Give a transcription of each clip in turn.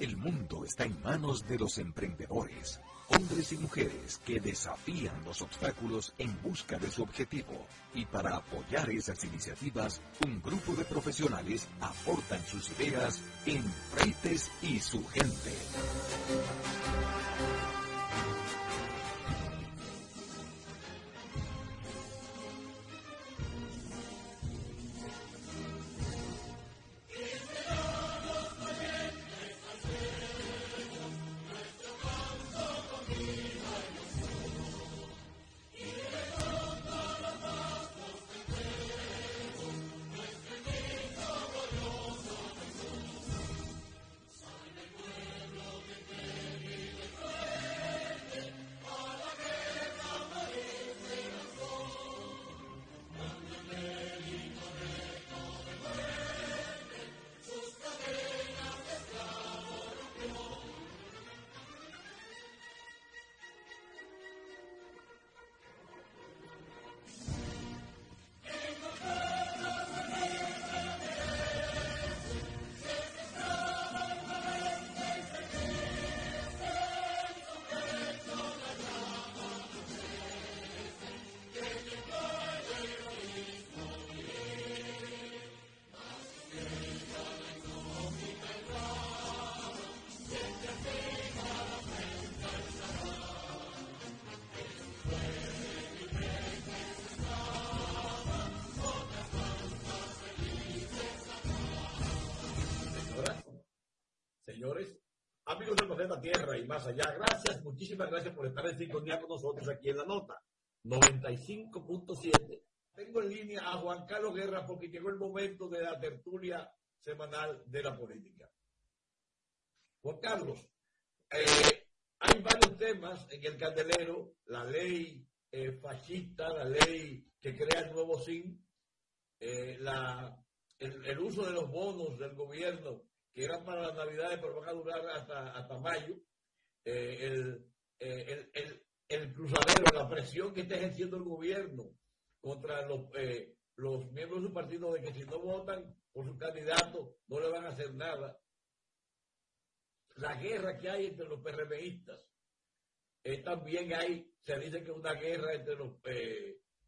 El mundo está en manos de los emprendedores, hombres y mujeres que desafían los obstáculos en busca de su objetivo. Y para apoyar esas iniciativas, un grupo de profesionales aportan sus ideas en Freites y su gente. Más allá, gracias, muchísimas gracias por estar en sintonía con nosotros aquí en la nota 95.7. Tengo en línea a Juan Carlos Guerra porque llegó el momento de la tertulia semanal de la política. Juan Carlos, eh, hay varios temas en el candelero, la ley eh, fascista, la ley que crea el nuevo SIN, eh, la, el uso de los bonos del gobierno que eran para las navidades, pero van a durar hasta, hasta mayo, eh, el, eh, el, el, el, cruzadero, la presión que está ejerciendo el gobierno contra los, eh, los miembros de su partido de que si no votan por su candidato no le van a hacer nada. La guerra que hay entre los PRMistas. también hay, se dice que es una guerra entre los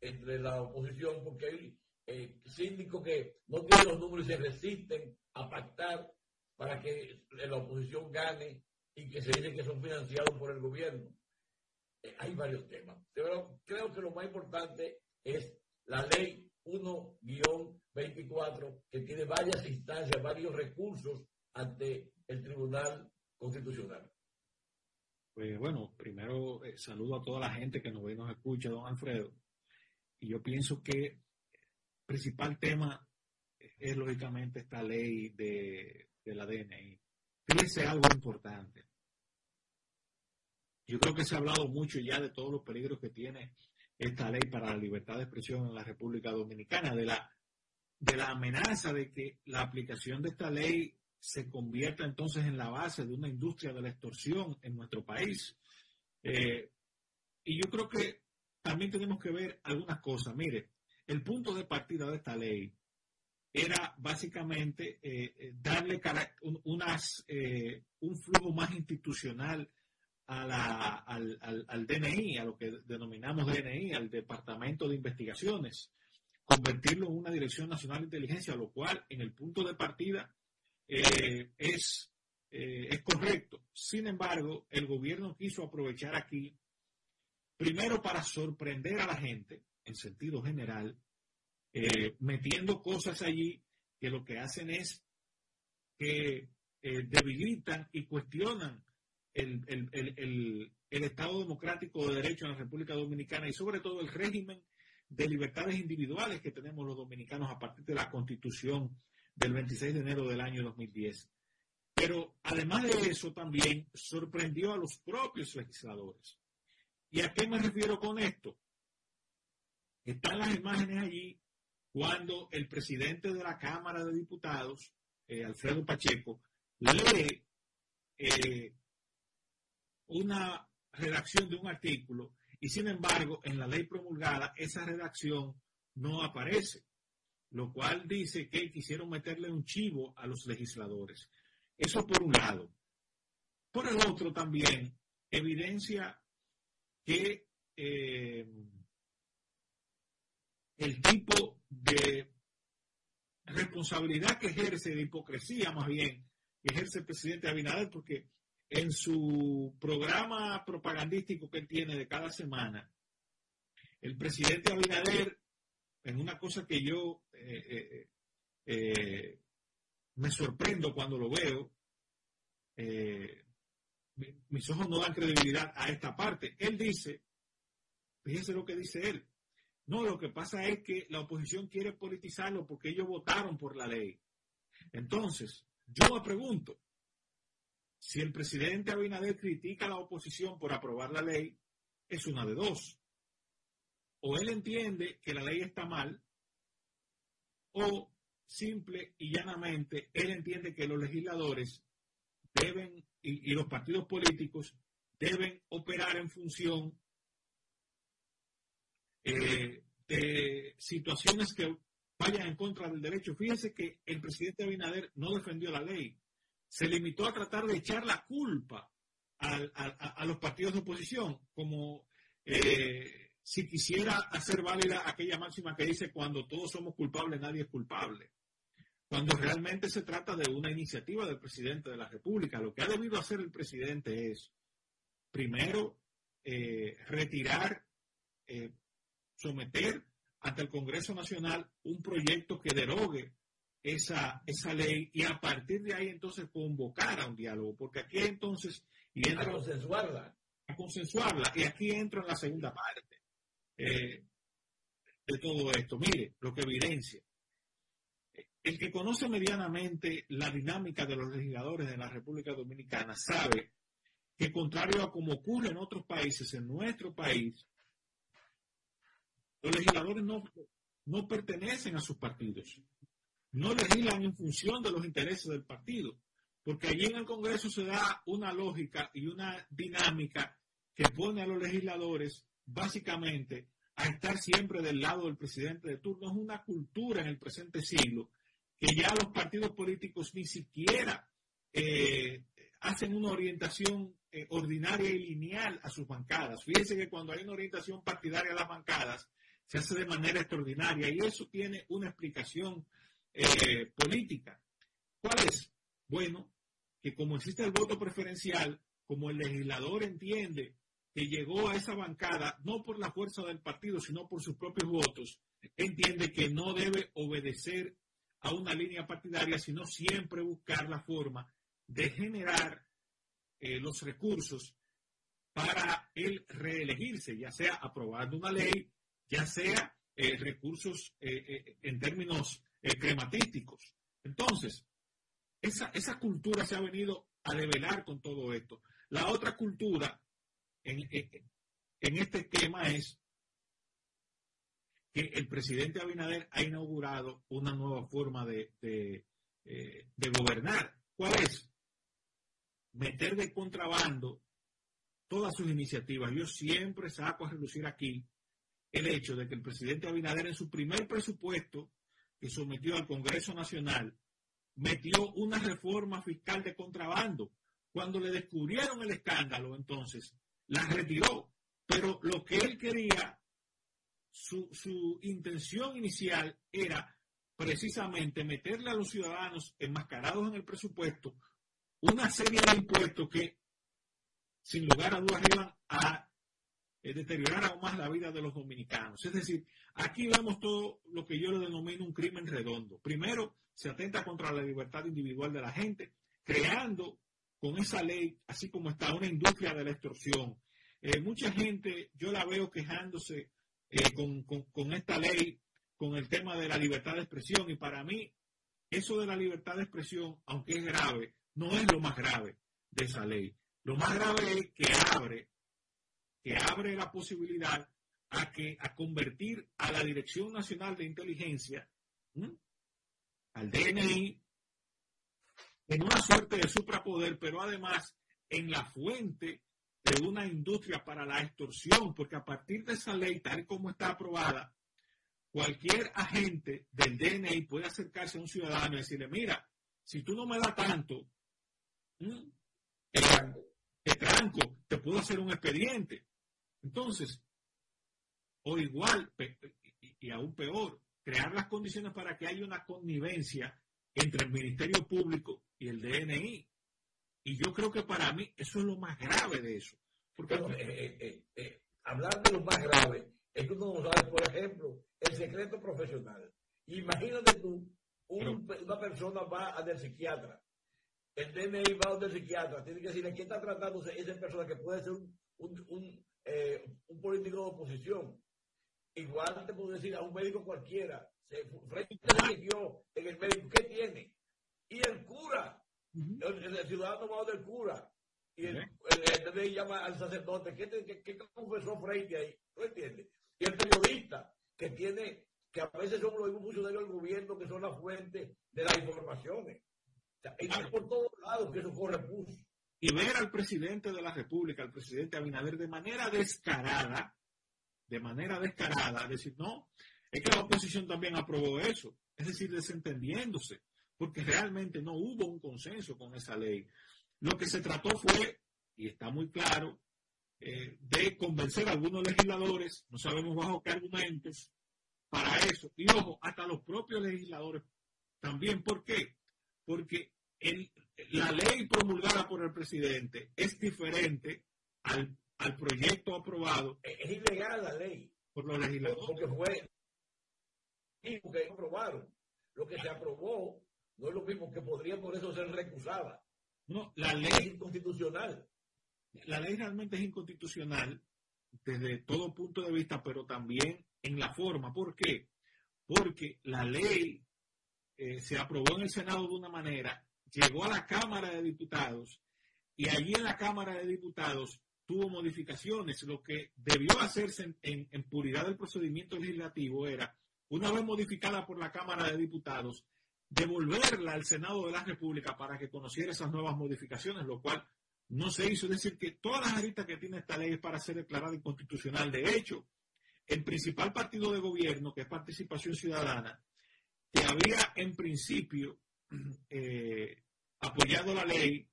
entre la oposición, porque hay síndicos que no tienen los números y se resisten a pactar para que la oposición gane y que se dice que son financiados por el gobierno. Eh, hay varios temas. Pero creo que lo más importante es la ley 1-24, que tiene varias instancias, varios recursos ante el Tribunal Constitucional. Pues bueno, primero eh, saludo a toda la gente que nos ve y nos escucha, don Alfredo. Y yo pienso que el principal tema es lógicamente esta ley de de la DNI. Fíjense algo importante. Yo creo que se ha hablado mucho ya de todos los peligros que tiene esta ley para la libertad de expresión en la República Dominicana, de la, de la amenaza de que la aplicación de esta ley se convierta entonces en la base de una industria de la extorsión en nuestro país. Eh, y yo creo que también tenemos que ver algunas cosas. Mire, el punto de partida de esta ley era básicamente eh, eh, darle unas, eh, un flujo más institucional a la, al, al, DNI, a lo que denominamos DNI, al Departamento de Investigaciones, convertirlo en una Dirección Nacional de Inteligencia, lo cual en el punto de partida es, es correcto. Sin embargo, el gobierno quiso aprovechar aquí, primero para sorprender a la gente, en sentido general, eh, metiendo cosas allí que lo que hacen es que eh, debilitan y cuestionan el, Estado democrático de derecho en la República Dominicana y sobre todo el régimen de libertades individuales que tenemos los dominicanos a partir de la constitución del 26 de enero del año 2010. Pero además de eso también sorprendió a los propios legisladores. ¿Y a qué me refiero con esto? Están las imágenes allí cuando el presidente de la Cámara de Diputados, eh, Alfredo Pacheco, lee eh, una redacción de un artículo y sin embargo en la ley promulgada esa redacción no aparece, lo cual dice que quisieron meterle un chivo a los legisladores. Eso por un lado. Por el otro también evidencia que eh, el tipo de responsabilidad que ejerce, de hipocresía más bien, que ejerce el presidente Abinader, porque en su programa propagandístico que tiene de cada semana, el presidente Abinader, en una cosa que yo eh, eh, eh, me sorprendo cuando lo veo, mis ojos no dan credibilidad a esta parte. Él dice, fíjense lo que dice él, no, lo que pasa es que la oposición quiere politizarlo porque ellos votaron por la ley. Entonces, yo me pregunto, si el presidente Abinader critica a la oposición por aprobar la ley, es una de dos. O él entiende que la ley está mal, o simple y llanamente él entiende que los legisladores deben y, los partidos políticos deben operar en función eh, de situaciones que vayan en contra del derecho. Fíjense que el presidente Abinader no defendió la ley, se limitó a tratar de echar la culpa a, los partidos de oposición, como eh, si quisiera hacer válida aquella máxima que dice cuando todos somos culpables, nadie es culpable. Cuando realmente se trata de una iniciativa del presidente de la República, lo que ha debido hacer el presidente es, primero, eh, retirar eh, someter ante el Congreso Nacional un proyecto que derogue esa, esa ley y a partir de ahí entonces convocar a un diálogo, porque aquí entonces... Y entra, a consensuarla. A consensuarla. Y aquí entro en la segunda parte eh, de todo esto. Mire, lo que evidencia. El que conoce medianamente la dinámica de los legisladores de la República Dominicana sabe que contrario a como ocurre en otros países, en nuestro país, los legisladores no, no pertenecen a sus partidos, no legislan en función de los intereses del partido, porque allí en el Congreso se da una lógica y una dinámica que pone a los legisladores básicamente a estar siempre del lado del presidente de turno. Es una cultura en el presente siglo que ya los partidos políticos ni siquiera eh, hacen una orientación eh, ordinaria y lineal a sus bancadas. Fíjense que cuando hay una orientación partidaria a las bancadas, se hace de manera extraordinaria y eso tiene una explicación eh, política. ¿Cuál es? Bueno, que como existe el voto preferencial, como el legislador entiende que llegó a esa bancada no por la fuerza del partido, sino por sus propios votos, entiende que no debe obedecer a una línea partidaria, sino siempre buscar la forma de generar eh, los recursos para él reelegirse, ya sea aprobando una ley ya sea eh, recursos eh, eh, en términos crematísticos. Entonces, esa, esa cultura se ha venido a develar con todo esto. La otra cultura en, en este tema es que el presidente Abinader ha inaugurado una nueva forma de, de, de, gobernar. ¿Cuál es? Meter de contrabando todas sus iniciativas. Yo siempre saco a reducir aquí el hecho de que el presidente Abinader en su primer presupuesto que sometió al Congreso Nacional metió una reforma fiscal de contrabando. Cuando le descubrieron el escándalo, entonces, la retiró. Pero lo que él quería, su, su intención inicial era precisamente meterle a los ciudadanos enmascarados en el presupuesto una serie de impuestos que, sin lugar a dudas, iban a deteriorar aún más la vida de los dominicanos. Es decir, aquí vemos todo lo que yo le denomino un crimen redondo. Primero, se atenta contra la libertad individual de la gente, creando con esa ley, así como está, una industria de la extorsión. Eh, mucha gente, yo la veo quejándose eh, con, con esta ley, con el tema de la libertad de expresión, y para mí, eso de la libertad de expresión, aunque es grave, no es lo más grave de esa ley. Lo más grave es que abre que abre la posibilidad a, que, a convertir a la Dirección Nacional de Inteligencia, al DNI, en una suerte de suprapoder, pero además en la fuente de una industria para la extorsión, porque a partir de esa ley, tal como está aprobada, cualquier agente del DNI puede acercarse a un ciudadano y decirle, mira, si tú no me das tanto, de tranco, te puedo hacer un expediente. Entonces, o igual, y aún peor, crear las condiciones para que haya una connivencia entre el Ministerio Público y el DNI. Y yo creo que para mí eso es lo más grave de eso. Porque eh, eh, eh, hablar de lo más grave es que uno no sabe, por ejemplo, el secreto profesional. Imagínate tú, una persona va al psiquiatra, el DNI va al psiquiatra, tiene que decirle quién está tratando esa persona que puede ser un, un, un político de oposición Igual te puedo decir a un médico cualquiera, se, frente en el médico, ¿qué tiene? Y el cura, el, ciudadano va del cura, y el, el, llama al sacerdote, ¿qué, qué, qué confesó Freire ahí? ¿No entiendes? Y el periodista, que tiene, que a veces son los mismos funcionarios del gobierno que son la fuente de las informaciones. O sea, es por todos lados que eso corre pus. Y ver al presidente de la República, al presidente Abinader, de manera descarada, de manera descarada, decir, no, es que la oposición también aprobó eso, es decir, desentendiéndose, porque realmente no hubo un consenso con esa ley. Lo que se trató fue, y está muy claro, eh, de convencer a algunos legisladores, no sabemos bajo qué argumentos, para eso. Y ojo, hasta los propios legisladores también. ¿Por qué? Porque la ley promulgada por el presidente es diferente al al proyecto aprobado. Es ilegal la ley. Por los legisladores. Porque fue. Y porque aprobaron. Lo que se aprobó no es lo mismo que podría por eso ser recusada. No, la ley es inconstitucional. La ley realmente es inconstitucional desde todo punto de vista, pero también en la forma. ¿Por qué? Porque la ley eh, se aprobó en el Senado de una manera, llegó a la Cámara de Diputados y allí en la Cámara de Diputados tuvo modificaciones. Lo que debió hacerse en, puridad del procedimiento legislativo era, una vez modificada por la Cámara de Diputados, devolverla al Senado de la República para que conociera esas nuevas modificaciones, lo cual no se hizo. Es decir, que todas las aristas que tiene esta ley es para ser declarada inconstitucional. De hecho, el principal partido de gobierno, que es Participación Ciudadana, que había en principio eh, apoyado la ley,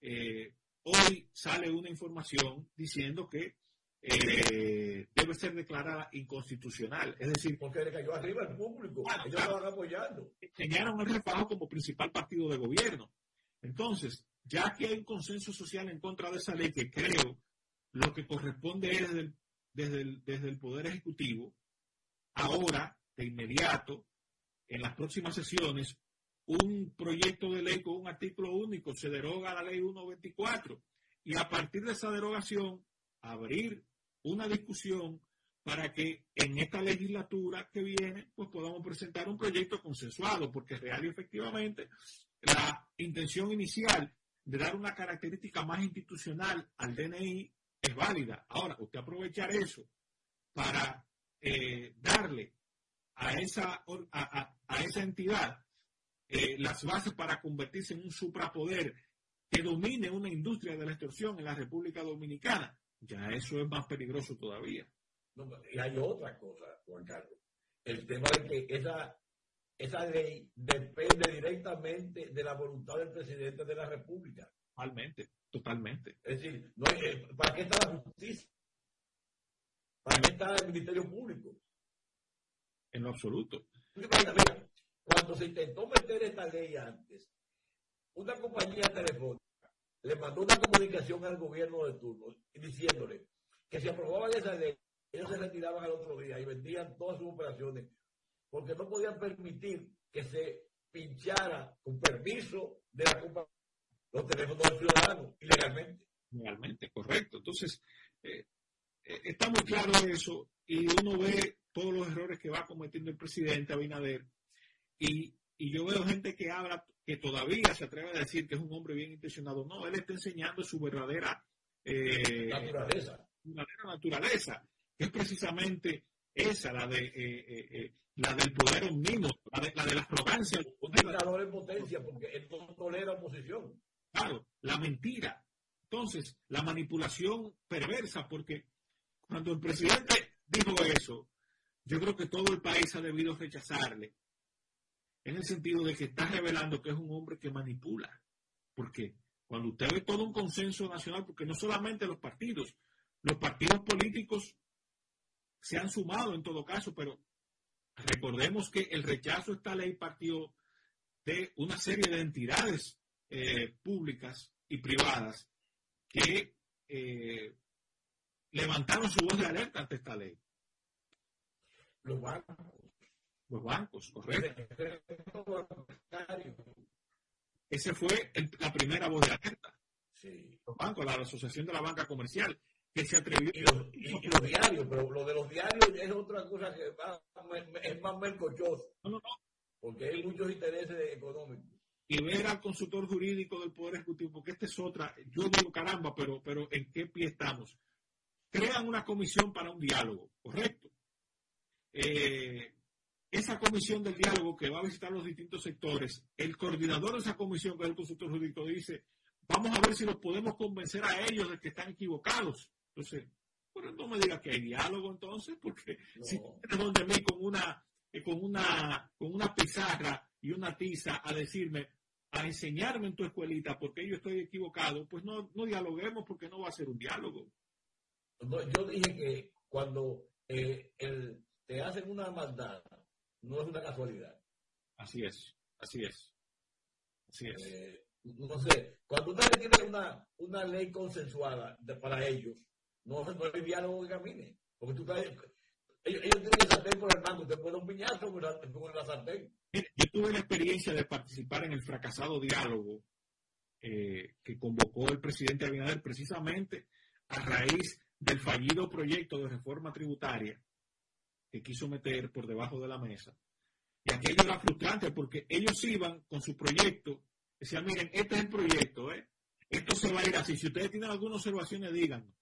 eh, hoy sale una información diciendo que eh, debe ser declarada inconstitucional. Es decir, porque le cayó arriba al público, ellos estaban apoyando. Enseñaron el refajo como principal partido de gobierno. Entonces, ya que hay un consenso social en contra de esa ley, que creo lo que corresponde es desde desde desde el Poder Ejecutivo, ahora, de inmediato, en las próximas sesiones, un proyecto de ley con un artículo único, se deroga la ley 124 y a partir de esa derogación abrir una discusión para que en esta legislatura que viene pues podamos presentar un proyecto consensuado, porque real y efectivamente la intención inicial de dar una característica más institucional al DNI es válida. Ahora, usted aprovechar eso para eh, darle a esa, a esa entidad eh, las bases para convertirse en un suprapoder que domine una industria de la extorsión en la República Dominicana, ya eso es más peligroso todavía. y hay otra cosa, Juan Carlos. El tema de que esa, esa ley depende directamente de la voluntad del presidente de la República. Totalmente, totalmente. Es decir, no eh, ¿para qué está la justicia? ¿Para qué está el Ministerio Público? En lo absoluto. Cuando se intentó meter esta ley antes, una compañía telefónica le mandó una comunicación al gobierno de turno diciéndole que si aprobaban esa ley, ellos se retiraban al otro día y vendían todas sus operaciones porque no podían permitir que se pinchara con permiso de la compañía los teléfonos del ciudadano ilegalmente. Legalmente, correcto. Entonces, eh, eh, está muy claro eso y uno ve todos los errores que va cometiendo el presidente Abinader y, yo veo gente que habla, que todavía se atreve a decir que es un hombre bien intencionado. No, él está enseñando su verdadera eh, naturaleza. naturaleza, que es precisamente esa, la de eh, eh, la del poder omnimo, la de la, de la arrogancia. Un dictador en potencia, porque él no tolera oposición. Claro, la mentira. Entonces, la manipulación perversa, porque cuando el presidente dijo eso, yo creo que todo el país ha debido rechazarle en el sentido de que está revelando que es un hombre que manipula. ¿Por qué? Cuando usted ve todo un consenso nacional, porque no solamente los partidos, los partidos políticos se han sumado en todo caso, pero recordemos que el rechazo a esta ley partió de una serie de entidades eh, públicas y privadas que eh, levantaron su voz de alerta ante esta ley. Los bancos. Los bancos, correcto. Esa fue la primera voz de alerta. Sí. Los bancos, la Asociación de la Banca Comercial, que se atrevió. Y los, y los diarios, pero lo de los diarios es otra cosa que va, es más melcochoso. No, no, no. Porque hay muchos intereses económicos. Y ver al consultor jurídico del Poder Ejecutivo, porque esta es otra. Yo digo, caramba, pero, pero ¿en qué pie estamos? Crean una comisión para un diálogo, ¿correcto? Eh, esa comisión del diálogo que va a visitar los distintos sectores, el coordinador de esa comisión, que es el consultor jurídico, dice, vamos a ver si los podemos convencer a ellos de que están equivocados. Entonces, bueno, no me diga que hay diálogo entonces, porque No. si vienes donde mí con una, eh, con una, con una pizarra y una tiza a decirme, a enseñarme en tu escuelita porque yo estoy equivocado, pues no, no dialoguemos porque no va a ser un diálogo. No, yo dije que cuando eh, el, te hacen una maldad, no es una casualidad. Así es, así es. Así es. Eh, no sé, cuando ustedes tienen una, una ley consensuada de- para ellos, no, no hay diálogo que camine. Porque tú estás, ellos, ellos tienen el sartén por el mango, usted puede un piñazo con la, con la sartén. Yo tuve la experiencia de participar en el fracasado diálogo eh, que convocó el presidente Abinader precisamente a raíz del fallido proyecto de reforma tributaria que quiso meter por debajo de la mesa. Y aquello era frustrante porque ellos iban con su proyecto, decían, miren, este es el proyecto, ¿eh? esto se va a ir así. Si ustedes tienen alguna observaciones, díganlo.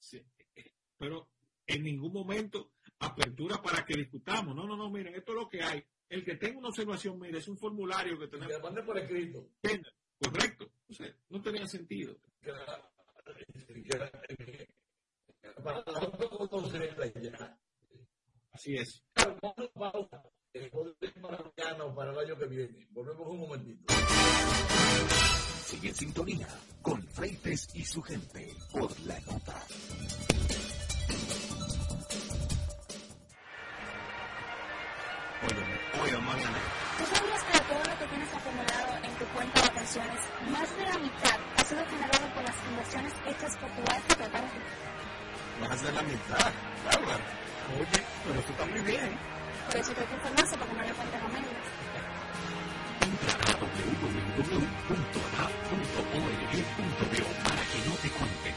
Sí, eh, Pero en ningún momento apertura para que discutamos. No, no, no, miren, esto es lo que hay. El que tenga una observación, mire, es un formulario que Que tenemos. la manden por escrito. Correcto. O sea, no tenía sentido. Que que que- para nosotros conocerla ya. Así es. A para mañana el año que viene. Volvemos un momentito. Sigue en sintonía con Freites y su gente por la nota. Oye, oye, Mariana, ¿Tú sabías que de todo lo que tienes acumulado en tu cuenta de pensiones, más de la mitad ha sido generado por las inversiones hechas por tu alta preparación? más de la mitad, Bárbara. Oye, pero tú estás muy bien. Por eso hay que informarse para que no le cuenten a medias. Entra a www.rap.org.do para que no te cuenten.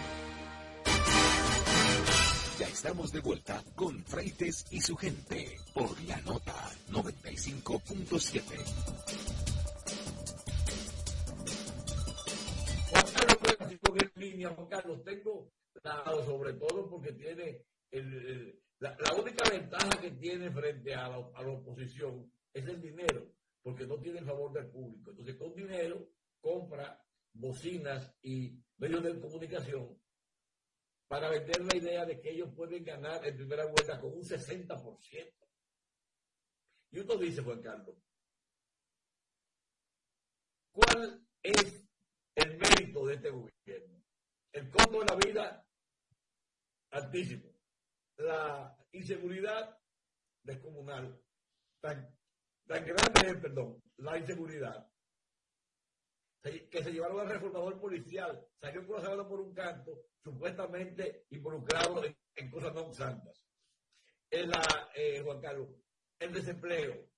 Ya estamos de vuelta con Freites y su gente por la nota 95.7. Juan Carlos Pérez, con en línea, Juan Carlos, tengo dado sobre todo porque tiene el, el- la, única ventaja que tiene frente a la, a la oposición es el dinero, porque no tiene el favor del público. Entonces, con dinero compra bocinas y medios de comunicación para vender la idea de que ellos pueden ganar en primera vuelta con un 60%. Y uno dice, Juan Carlos, ¿cuál es el mérito de este gobierno? El costo de la vida altísimo. La inseguridad descomunal. Tan, tan grande es, perdón, la inseguridad. se- Que se llevaron al reformador policial, salió cruzado por un canto, supuestamente involucrado en, cosas no santas. En la, eh, Juan Carlos, el desempleo,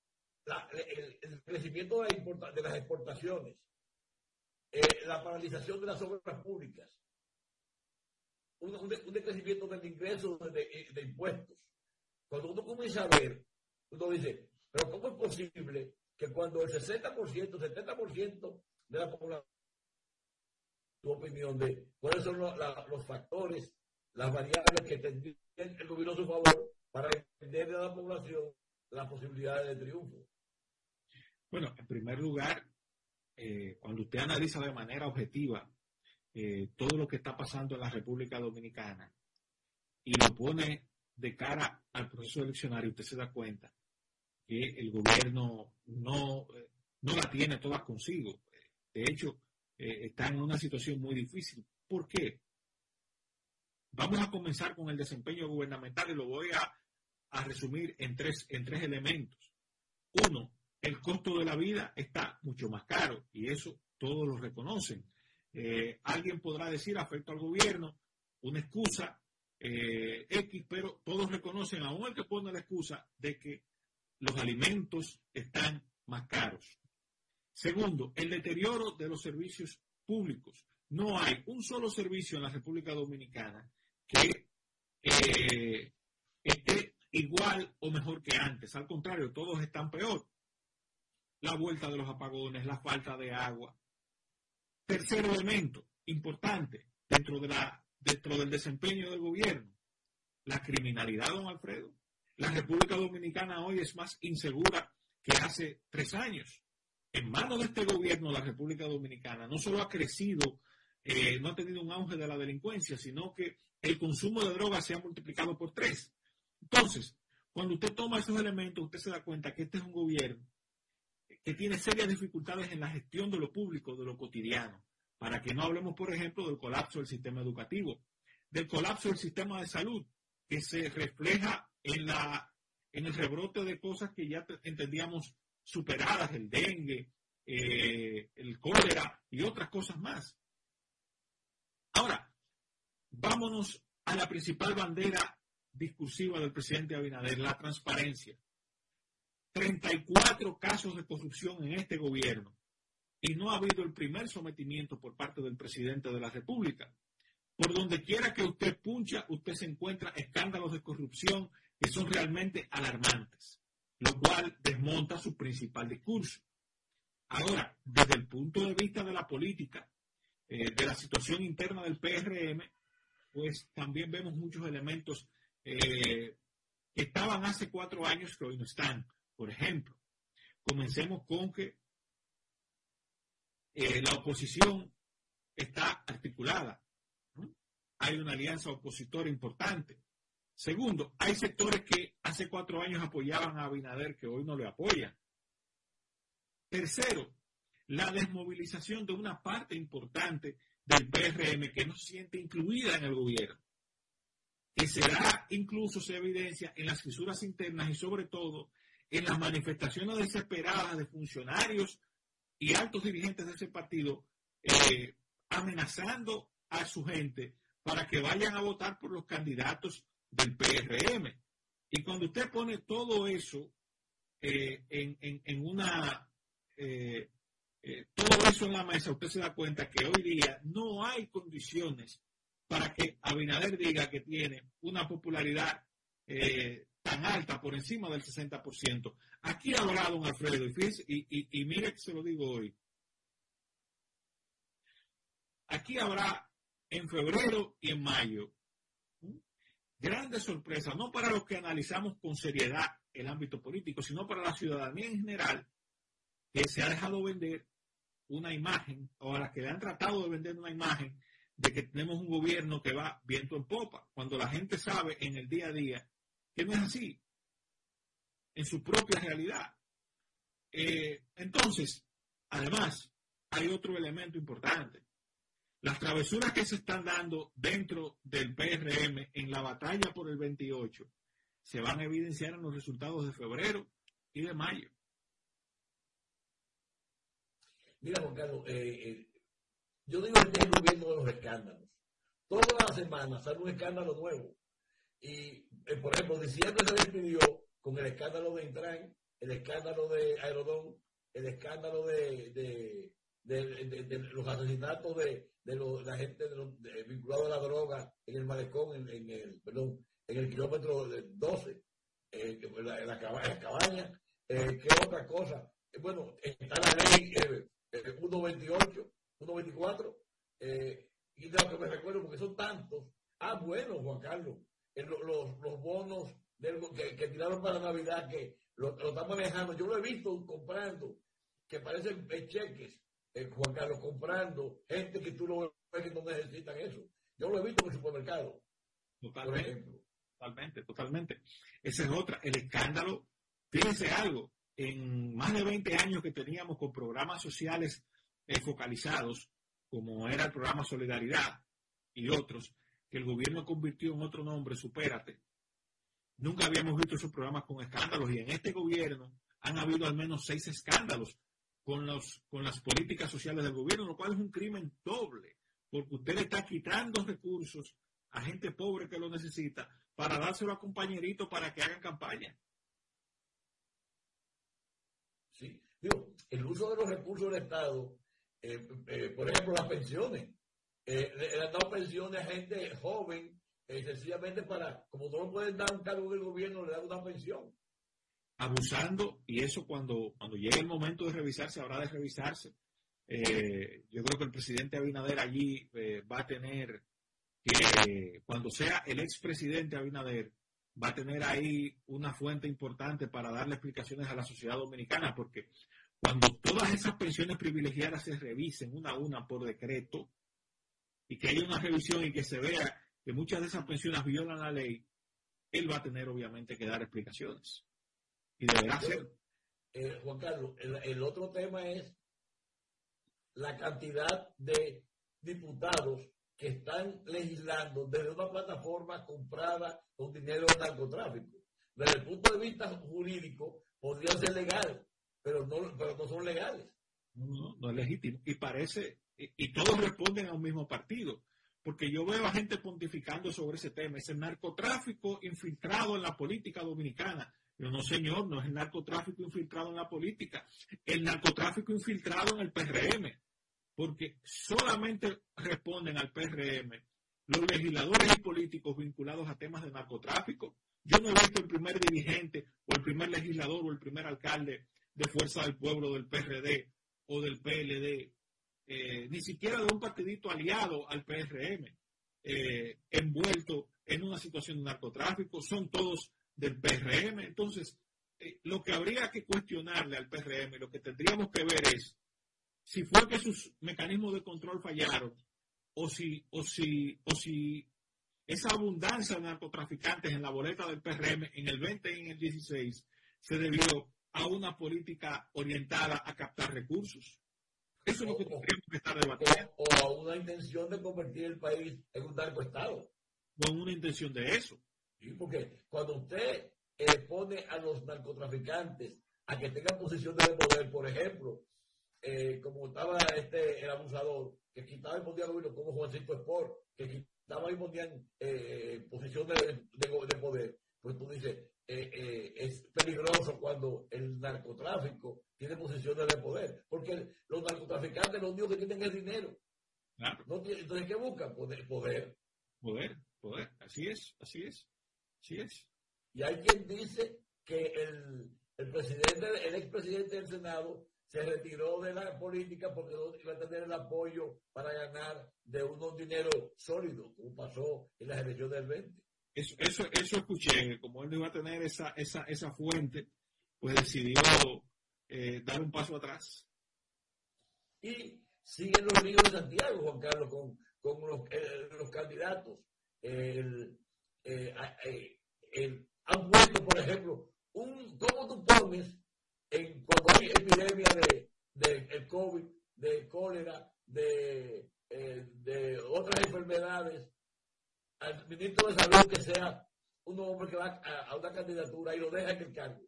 el, crecimiento de, de las exportaciones, eh, la paralización de las obras públicas, un, un un decrecimiento del ingreso de, de- de impuestos. Cuando uno comienza a ver, uno dice, pero ¿cómo es posible que cuando el 60%, 70% de la población, tu opinión de cuáles son los, la- los factores, las variables que tendría el gobierno a su favor para entender a la población las posibilidades de triunfo? Bueno, en primer lugar, eh, cuando usted analiza de manera objetiva eh, todo lo que está pasando en la República Dominicana y lo pone de cara al proceso eleccionario, usted se da cuenta que el gobierno no, eh, no la tiene todas consigo. De hecho, eh, están en una situación muy difícil. ¿Por qué? Vamos a comenzar con el desempeño gubernamental y lo voy a, resumir en tres, en tres elementos. Uno, el costo de la vida está mucho más caro y eso todos lo reconocen. Eh, alguien podrá decir afecto al gobierno, una excusa eh, X, pero todos reconocen, aún el que pone la excusa, de que los alimentos están más caros. Segundo, el deterioro de los servicios públicos. No hay un solo servicio en la República Dominicana que eh, esté igual o mejor que antes. Al contrario, todos están peor. La vuelta de los apagones, la falta de agua. Tercer elemento importante dentro, de la, dentro del desempeño del gobierno, la criminalidad, don Alfredo. La República Dominicana hoy es más insegura que hace tres años. En manos de este gobierno, la República Dominicana no solo ha crecido, eh, no ha tenido un auge de la delincuencia, sino que el consumo de drogas se ha multiplicado por tres. Entonces, cuando usted toma esos elementos, usted se da cuenta que este es un gobierno que tiene serias dificultades en la gestión de lo público, de lo cotidiano. Para que no hablemos, por ejemplo, del colapso del sistema educativo, del colapso del sistema de salud, que se refleja en, la, en el rebrote de cosas que ya entendíamos superadas, el dengue, eh, el cólera y otras cosas más. Ahora, vámonos a la principal bandera discursiva del presidente Abinader, la transparencia. 34 casos de corrupción en este gobierno y no ha habido el primer sometimiento por parte del presidente de la República. Por donde quiera que usted puncha, usted se encuentra escándalos de corrupción que son realmente alarmantes, lo cual desmonta su principal discurso. Ahora, desde el punto de vista de la política, eh, de la situación interna del PRM, pues también vemos muchos elementos eh, que estaban hace cuatro años que hoy no están. Por ejemplo, comencemos con que eh, la oposición está articulada. Hay una alianza opositora importante. Segundo, hay sectores que hace cuatro años apoyaban a Abinader que hoy no le apoyan. Tercero, la desmovilización de una parte importante del PRM que no siente incluida en el gobierno, que será incluso, se evidencia en las fisuras internas y sobre todo en las manifestaciones desesperadas de funcionarios y altos dirigentes de ese partido eh, amenazando a su gente para que vayan a votar por los candidatos del PRM. Y cuando usted pone todo eso eh, en, una... Eh, todo eso en la mesa, usted se da cuenta que hoy día no hay condiciones para que Abinader diga que tiene una popularidad tan alta, por encima del 60%. Aquí habrá, don Alfredo, y, y, mire que se lo digo hoy. Aquí habrá en febrero y en mayo grandes sorpresas, no para los que analizamos con seriedad el ámbito político, sino para la ciudadanía en general, que se ha dejado vender una imagen, o a las que le han tratado de vender una imagen de que tenemos un gobierno que va viento en popa, cuando la gente sabe en el día a día que no es así, en su propia realidad. Eh, entonces, además, hay otro elemento importante. Las travesuras que se están dando dentro del PRM en la batalla por el 28 se van a evidenciar en los resultados de febrero y de mayo. Mira, Juan Carlos, eh, eh, yo digo que es el gobierno de los escándalos. Todas las semanas sale un escándalo nuevo. Y, eh, por ejemplo, diciembre se despidió con el escándalo de Intran, el escándalo de Aerodón, el escándalo de, los asesinatos de, la gente vinculada a la droga en el malecón, en, el, perdón, en el kilómetro 12, eh, en, la, la, cabaña. Eh, ¿Qué otra cosa? Eh, bueno, está la ley 128, 124, y de lo que me recuerdo, porque son tantos. Ah, bueno, Juan Carlos, los, los bonos que, tiraron para Navidad, que lo, lo, están manejando. Yo lo he visto comprando, que parecen cheques, eh, Juan Carlos, comprando, gente que tú lo ves que no necesitan eso. Yo lo he visto en el supermercado. Totalmente. Totalmente, totalmente. Esa es otra. El escándalo, fíjense algo, en más de 20 años que teníamos con programas sociales eh, focalizados, como era el programa Solidaridad y otros, que el gobierno convirtió en otro nombre, Supérate. Nunca habíamos visto esos programas con escándalos y en este gobierno han habido al menos seis escándalos con, los, con las políticas sociales del gobierno, lo cual es un crimen doble, porque usted le está quitando recursos a gente pobre que lo necesita para dárselo a compañeritos para que hagan campaña. Sí, digo, el uso de los recursos del Estado, eh, eh, por ejemplo, las pensiones. Eh, le, han dado pensiones a gente joven, sencillamente para, como no pueden dar un cargo del gobierno, le dan una pensión. Abusando, y eso cuando, cuando llegue el momento de revisarse, habrá de revisarse. yo creo que el presidente Abinader allí va a tener que, cuando sea el expresidente Abinader, va a tener ahí una fuente importante para darle explicaciones a la sociedad dominicana, porque cuando todas esas pensiones privilegiadas se revisen una a una por decreto y que haya una revisión y que se vea que muchas de esas pensiones violan la ley, él va a tener obviamente que dar explicaciones. Y deberá hacer. Eh, Juan Carlos, el otro tema es la cantidad de diputados que están legislando desde una plataforma comprada con dinero de narcotráfico. Desde el punto de vista jurídico, podría ser legal, pero no, pero no son legales. No, no es legítimo. Y parece, y, todos responden a un mismo partido. Porque yo veo a gente pontificando sobre ese tema, ese narcotráfico infiltrado en la política dominicana. Yo no, señor, no es el narcotráfico infiltrado en la política, el narcotráfico infiltrado en el PRM porque solamente responden al PRM los legisladores y políticos vinculados a temas de narcotráfico. Yo no he visto el primer dirigente o el primer legislador o el primer alcalde de Fuerza del Pueblo del PRD o del PLD, eh, ni siquiera de un partidito aliado al PRM, eh, envuelto en una situación de narcotráfico, son todos del PRM. Entonces, eh, lo que habría que cuestionarle al PRM, lo que tendríamos que ver es si fue que sus mecanismos de control fallaron, o si, o si, o si esa abundancia de narcotraficantes en la boleta del PRM en el 20 y en el 16 se debió a una política orientada a captar recursos. Eso es lo que tendríamos que estar debatiendo. O, a una intención de convertir el país en un narcoestado. O una intención de eso. Sí, porque cuando usted eh, pone a los narcotraficantes a que tengan posiciones de poder, por ejemplo, eh, como estaba este, el abusador, que quitaba y ponía gobierno como Juancito Sport, que quitaba y ponían eh, posiciones de, poder, pues tú dices, eh, es peligroso cuando el narcotráfico tiene posiciones de poder, porque los narcotraficantes lo único que tienen es dinero. entonces, ¿qué buscan? Poder, poder. Poder, poder. Así es, así es. Así es. Y hay quien dice que el, el presidente, el expresidente del Senado se retiró de la política porque no iba a tener el apoyo para ganar de unos dineros sólidos, como pasó en las elecciones del 20. Eso, eso, eso escuché, como él no iba a tener esa, esa, esa fuente, pues decidió eh, dar un paso atrás. Y siguen los ríos de Santiago, Juan Carlos, con, con los, eh, los candidatos. El, eh, han puesto, por ejemplo, un, ¿cómo tú pones en, cuando hay epidemia de, de el COVID, de cólera, de, eh, de otras enfermedades, al ministro de Salud que sea un hombre que va a, una candidatura y lo deja en el cargo.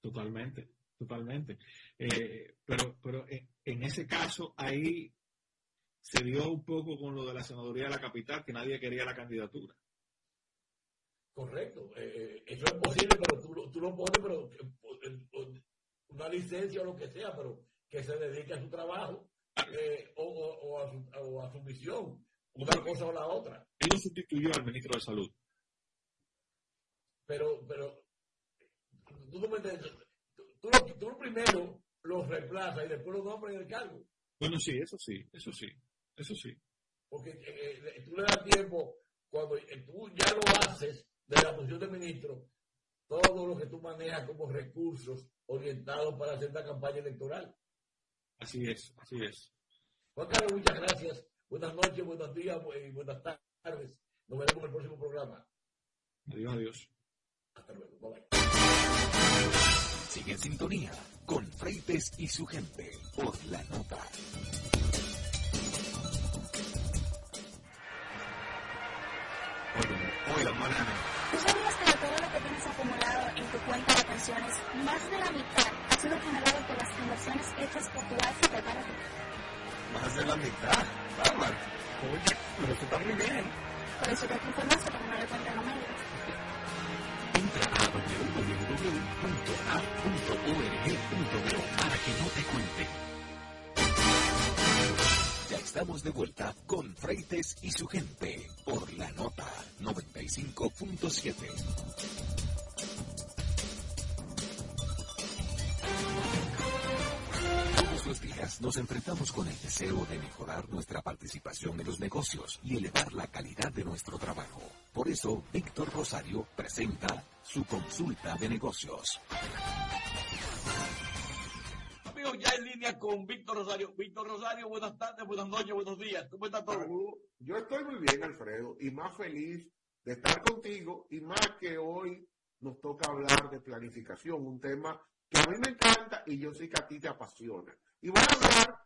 Totalmente, totalmente. Eh, pero pero en ese caso ahí se dio un poco con lo de la senaduría de la capital, que nadie quería la candidatura. Correcto, eh, eso es posible, pero tú, tú lo pones, pero una licencia o lo que sea, pero que se dedique a su trabajo eh, o, o, a su, o, a su, misión, una cosa o la otra. Él lo sustituyó al ministro de Salud. Pero, pero, tú, no me tú, tú, primero los reemplazas y después los nombras en el cargo. Bueno, sí, eso sí, eso sí, eso sí. Porque eh, eh, tú le das tiempo, cuando tú ya lo haces de la posición de ministro, todo lo que tú manejas como recursos orientados para hacer la campaña electoral. Así es, así es. Juan Carlos, muchas gracias. Buenas noches, buenos días y eh, buenas tardes. Nos veremos en el próximo programa. Adiós, adiós. Hasta luego. Bye bye. Sigue en sintonía con Freites y su gente por la nota. ¿Tú sabías que de todo lo que tienes acumulado en tu cuenta de pensiones, más de la mitad ha sido generado por las inversiones hechas por tu alfa más de la mitad. Bárbaro. Oye, pero eso está muy bien. Por eso te informaste para no le cuenten los medios. Entra a www.a.org.do para que no te cuente. Ya estamos de vuelta con Freites y su gente por la nota 95.7. los días nos enfrentamos con el deseo de mejorar nuestra participación en los negocios y elevar la calidad de nuestro trabajo. Por eso, Víctor Rosario presenta su consulta de negocios. Amigos, ya en línea con Víctor Rosario. Víctor Rosario, buenas tardes, buenas noches, buenos días. ¿Cómo está todo? Yo estoy muy bien, Alfredo, y más feliz de estar contigo, y más que hoy nos toca hablar de planificación, un tema que a mí me encanta y yo sé que a ti te apasiona. Y voy a hablar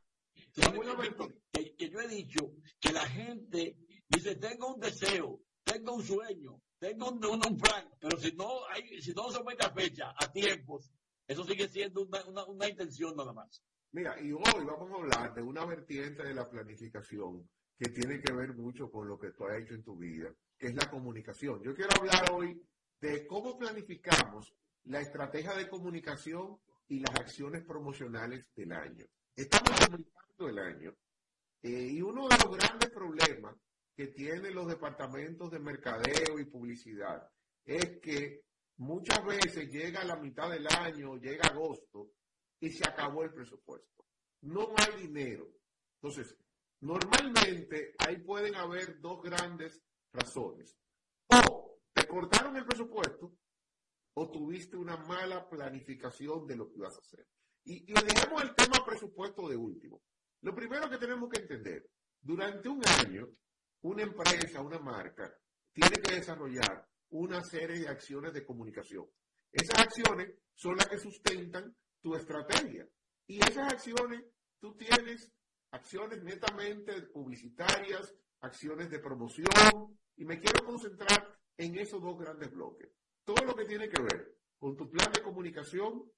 ¿Sabe de una qué, Víctor? vertiente. que, que yo he dicho que la gente dice, tengo un deseo, tengo un sueño, tengo un, un- un plan, pero si no hay, si no se mete a fecha, a tiempos, eso sigue siendo una, una, una intención nada más. Mira, y hoy vamos a hablar de una vertiente de la planificación que tiene que ver mucho con lo que tú has hecho en tu vida, que es la comunicación. Yo quiero hablar hoy de cómo planificamos la estrategia de comunicación y las acciones promocionales del año. Estamos comunicando el año eh, y uno de los grandes problemas que tienen los departamentos de mercadeo y publicidad es que muchas veces llega la mitad del año, llega agosto y se acabó el presupuesto. No hay dinero. Entonces, normalmente ahí pueden haber dos grandes razones. O te cortaron el presupuesto o tuviste una mala planificación de lo que ibas a hacer. Y, y dejemos el tema presupuesto de último. Lo primero que tenemos que entender, durante un año, una empresa, una marca, tiene que desarrollar una serie de acciones de comunicación. Esas acciones son las que sustentan tu estrategia. Y esas acciones, tú tienes acciones netamente publicitarias, acciones de promoción, y me quiero concentrar en esos dos grandes bloques. Todo lo que tiene que ver con tu plan de comunicación,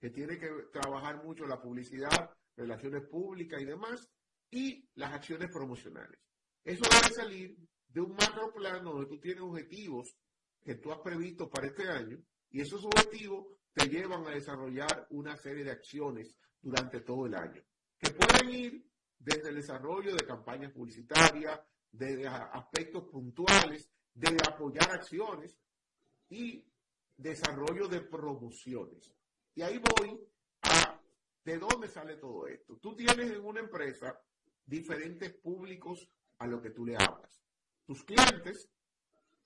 que tiene que trabajar mucho la publicidad, relaciones públicas y demás, y las acciones promocionales. Eso debe salir de un macro plano donde tú tienes objetivos que tú has previsto para este año y esos objetivos te llevan a desarrollar una serie de acciones durante todo el año, que pueden ir desde el desarrollo de campañas publicitarias, de a- aspectos puntuales, de apoyar acciones y desarrollo de promociones. Y ahí voy a de dónde sale todo esto. Tú tienes en una empresa diferentes públicos a lo que tú le hablas. Tus clientes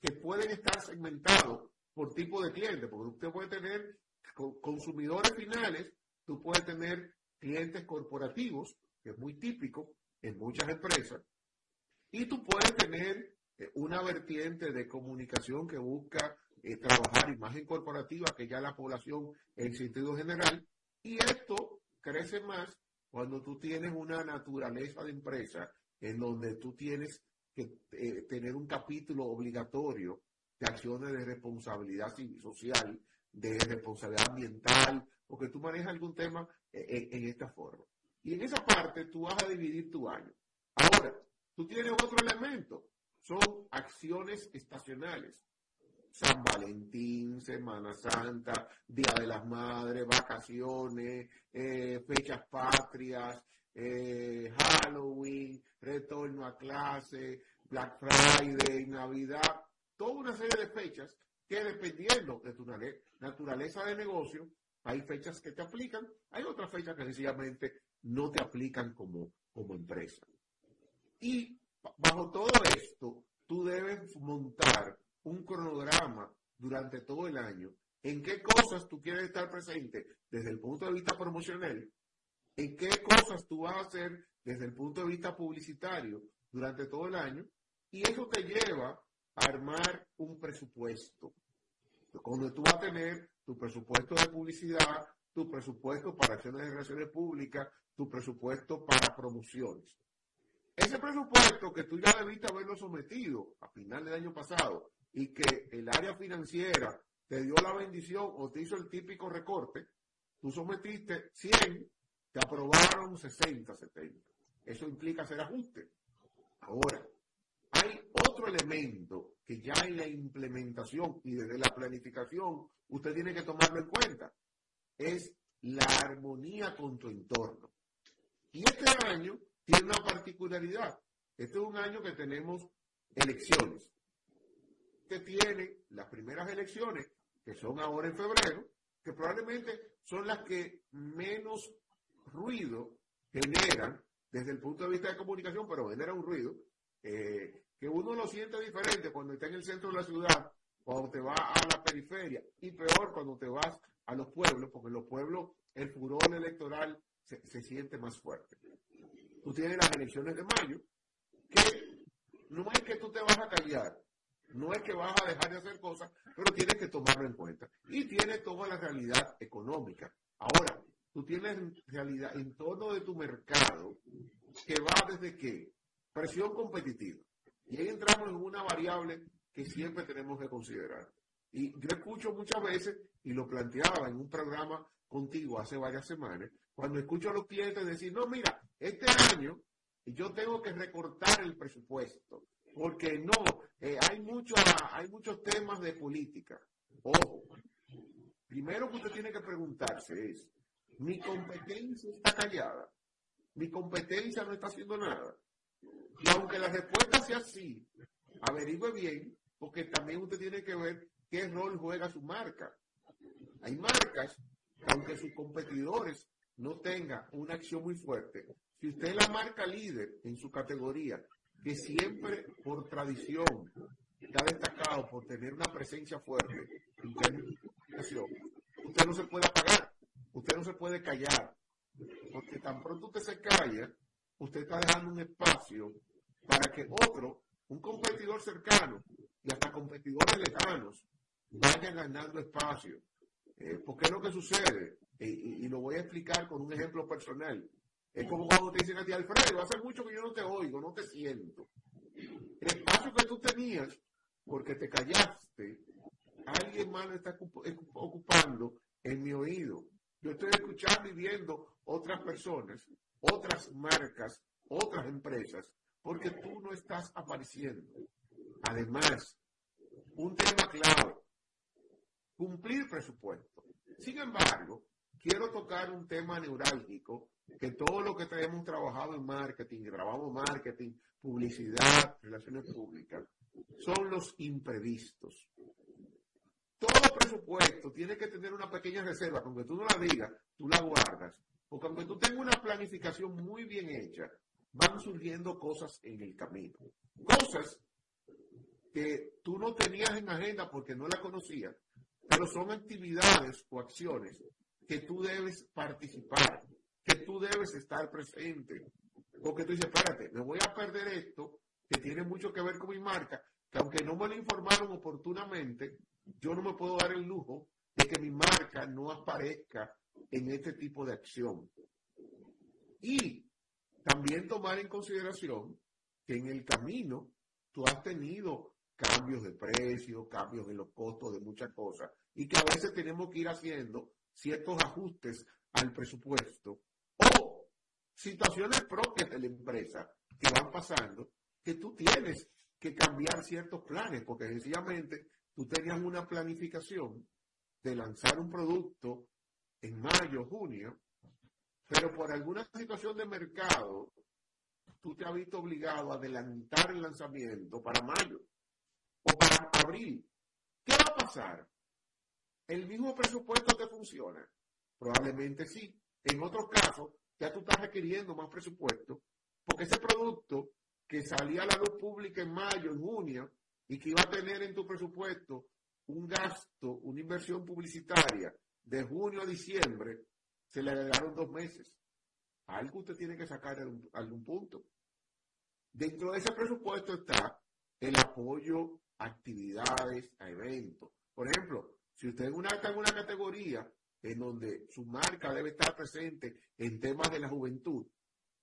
que pueden estar segmentados por tipo de cliente, porque usted puede tener co- consumidores finales, tú puedes tener clientes corporativos, que es muy típico en muchas empresas, y tú puedes tener eh, una vertiente de comunicación que busca eh, trabajar imagen corporativa, que ya la población en sentido general, y esto crece más cuando tú tienes una naturaleza de empresa en donde tú tienes que eh, tener un capítulo obligatorio de acciones de responsabilidad social, de responsabilidad ambiental, porque tú manejas algún tema eh, eh, en esta forma. Y en esa parte tú vas a dividir tu año. Ahora, tú tienes otro elemento, son acciones estacionales. San Valentín, Semana Santa, Día de las Madres, vacaciones, eh, fechas patrias, eh, Halloween, retorno a clase, Black Friday, Navidad, toda una serie de fechas que dependiendo de tu naturaleza de negocio, hay fechas que te aplican, hay otras fechas que sencillamente no te aplican como, como empresa. Y ba- bajo todo esto, tú debes montar un cronograma durante todo el año en qué cosas tú quieres estar presente desde el punto de vista promocional, en qué cosas tú vas a hacer desde el punto de vista publicitario durante todo el año, y eso te lleva a armar un presupuesto, donde tú vas a tener tu presupuesto de publicidad, tu presupuesto para acciones de relaciones públicas, tu presupuesto para promociones. Ese presupuesto que tú ya debiste haberlo sometido a final del año pasado, y que el área financiera te dio la bendición o te hizo el típico recorte, tú sometiste 100, te aprobaron 60, 70. Eso implica hacer ajuste. Ahora, hay otro elemento que ya en la implementación y desde la planificación usted tiene que tomarlo en cuenta. Es la armonía con tu entorno. Y este año tiene una particularidad. Este es un año que tenemos elecciones. Que tiene las primeras elecciones, que son ahora en febrero, que probablemente son las que menos ruido generan desde el punto de vista de comunicación, pero genera un ruido, eh, que uno lo siente diferente cuando está en el centro de la ciudad, cuando te vas a la periferia, y peor cuando te vas a los pueblos, porque en los pueblos el furor electoral se, se siente más fuerte. Tú tienes las elecciones de mayo, que no es que tú te vas a callar, no es que vas a dejar de hacer cosas, pero tienes que tomarlo en cuenta. Y tienes toda la realidad económica. Ahora, tú tienes realidad en torno de tu mercado que va desde qué? Presión competitiva. Y ahí entramos en una variable que siempre tenemos que considerar. Y yo escucho muchas veces, y lo planteaba en un programa contigo hace varias semanas, cuando escucho a los clientes decir, no, mira, este año yo tengo que recortar el presupuesto, porque no, eh, hay, mucho, hay muchos temas de política. Ojo, primero que usted tiene que preguntarse es, mi competencia está callada, mi competencia no está haciendo nada. Y aunque la respuesta sea sí, averigüe bien, porque también usted tiene que ver qué rol juega su marca. Hay marcas que aunque sus competidores no tengan una acción muy fuerte, si usted es la marca líder en su categoría, que siempre por tradición está destacado por tener una presencia fuerte en usted no se puede apagar, usted no se puede callar, porque tan pronto usted se calla, usted está dejando un espacio para que otro, un competidor cercano y hasta competidores lejanos, vayan ganando espacio. Eh, porque es lo que sucede, y, lo voy a explicar con un ejemplo personal. Es como cuando te dicen a ti, Alfredo, hace mucho que yo no te oigo, no te siento. El espacio que tú tenías, porque te callaste, alguien más está ocupando en mi oído. Yo estoy escuchando y viendo otras personas, otras marcas, otras empresas, porque tú no estás apareciendo. Además, un tema clave, cumplir presupuesto. Sin embargo, quiero tocar un tema neurálgico, que todo lo que tenemos trabajado en marketing, grabamos marketing, publicidad, relaciones públicas, son los imprevistos. Todo presupuesto tiene que tener una pequeña reserva, aunque tú no la digas, tú la guardas, porque aunque tú tengas una planificación muy bien hecha, van surgiendo cosas en el camino. Cosas que tú no tenías en agenda porque no la conocías, pero son actividades o acciones que tú debes participar, que tú debes estar presente. Porque tú dices, espérate, me voy a perder esto que tiene mucho que ver con mi marca, que aunque no me lo informaron oportunamente, yo no me puedo dar el lujo de que mi marca no aparezca en este tipo de acción. Y también tomar en consideración que en el camino tú has tenido cambios de precio, cambios en los costos de muchas cosas, y que a veces tenemos que ir haciendo ciertos ajustes al presupuesto situaciones propias de la empresa que van pasando, que tú tienes que cambiar ciertos planes, porque sencillamente tú tenías una planificación de lanzar un producto en mayo, junio, pero por alguna situación de mercado, tú te has visto obligado a adelantar el lanzamiento para mayo o para abril. ¿Qué va a pasar? ¿El mismo presupuesto te funciona? Probablemente sí. En otros casos, ya tú estás requiriendo más presupuesto porque ese producto que salía a la luz pública en mayo, en junio, y que iba a tener en tu presupuesto un gasto, una inversión publicitaria de junio a diciembre, se le agregaron dos meses. Algo usted tiene que sacar algún, algún punto. Dentro de ese presupuesto está el apoyo a actividades, a eventos. Por ejemplo, si usted está en una categoría en donde su marca debe estar presente en temas de la juventud,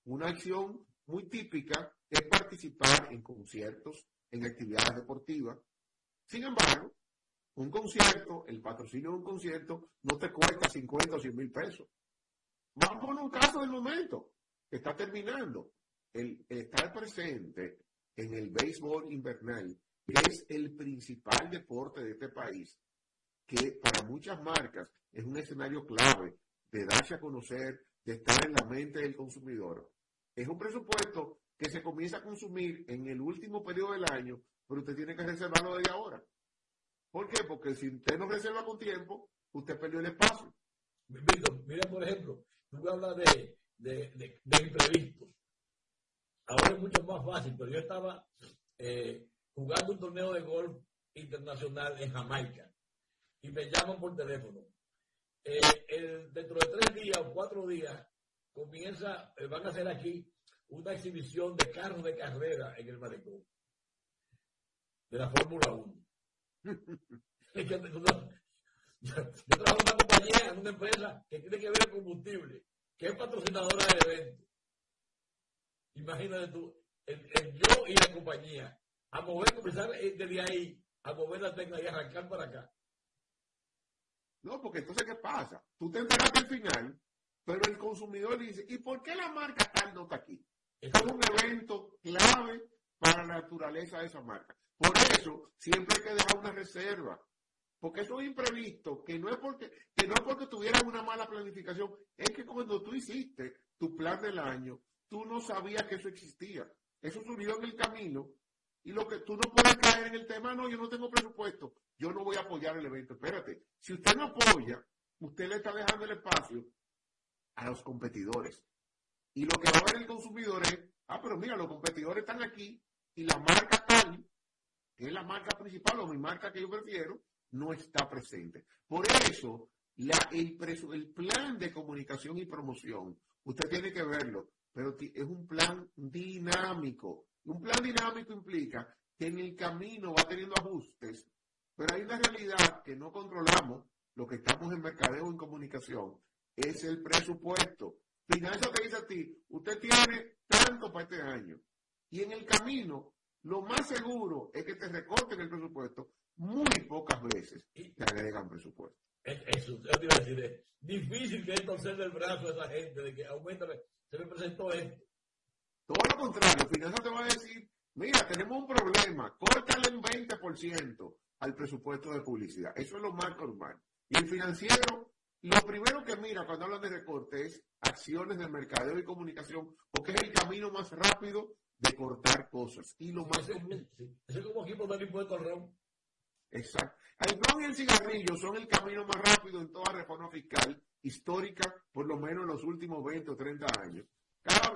una acción muy típica es participar en conciertos, en actividades deportivas, Sin embargo, un concierto, el patrocinio de un concierto, no te cuesta 50 o 100 mil pesos. Vamos poner un caso del momento, que está terminando. El estar presente en el béisbol invernal, que es el principal deporte de este país, que para muchas marcas es un escenario clave de darse a conocer, de estar en la mente del consumidor. Es un presupuesto que se comienza a consumir en el último periodo del año, pero usted tiene que reservarlo desde ahora. ¿Por qué? Porque si usted no reserva con tiempo, usted perdió el espacio. Mira, por ejemplo, tú hablas de, de, de, imprevistos. Ahora es mucho más fácil, pero yo estaba eh, jugando un torneo de golf internacional en Jamaica y me llaman por teléfono. Eh, dentro de tres días o cuatro días comienza, eh, van a hacer aquí una exhibición de carros de carrera en el malecón de la Fórmula 1. yo, trabajo en una compañía, en una empresa que tiene que ver con combustible, que es patrocinadora del evento. Imagínate tú, el, yo y la compañía, a mover, comenzar desde ahí, a mover la tecnología y arrancar para acá. No, porque entonces, ¿qué pasa? Tú te enteraste al final, pero el consumidor dice, ¿y por qué la marca tal no está aquí? Es un evento clave para la naturaleza de esa marca. Por eso, siempre hay que dejar una reserva. Porque eso es imprevisto, que no es porque, que no es porque tuvieras una mala planificación, es que cuando tú hiciste tu plan del año, tú no sabías que eso existía. Eso surgió en el camino y lo que tú no puedes caer en el tema, no, yo no tengo presupuesto, yo no voy a apoyar el evento. Espérate, si usted no apoya, usted le está dejando el espacio a los competidores. Y lo que va a ver el consumidor es, ah, pero mira, los competidores están aquí y la marca tal, que es la marca principal o mi marca que yo prefiero, no está presente. Por eso, la, el, el plan de comunicación y promoción, usted tiene que verlo, pero es un plan dinámico un plan dinámico implica que en el camino va teniendo ajustes, pero hay una realidad que no controlamos, lo que estamos en mercadeo en comunicación, es el presupuesto. Finanzas te dice a ti, usted tiene tanto para este año. Y en el camino, lo más seguro es que te recorten el presupuesto muy pocas veces te agregan presupuesto. Eso, yo te iba a decir, es difícil que entonces el brazo a esa gente de que aumenta, se me presentó esto. Todo lo contrario, Finanzas te va a decir, mira, tenemos un problema, córtale un 20% al presupuesto de publicidad. Eso es lo más normal. Y el financiero, lo primero que mira cuando hablan de recorte es acciones de mercadeo y comunicación, porque es el camino más rápido de cortar cosas. Y lo más común. Eso es como aquí poner impuesto al ron. Exacto. El ron y el cigarrillo son el camino más rápido en toda reforma fiscal histórica, por lo menos en los últimos 20 o 30 años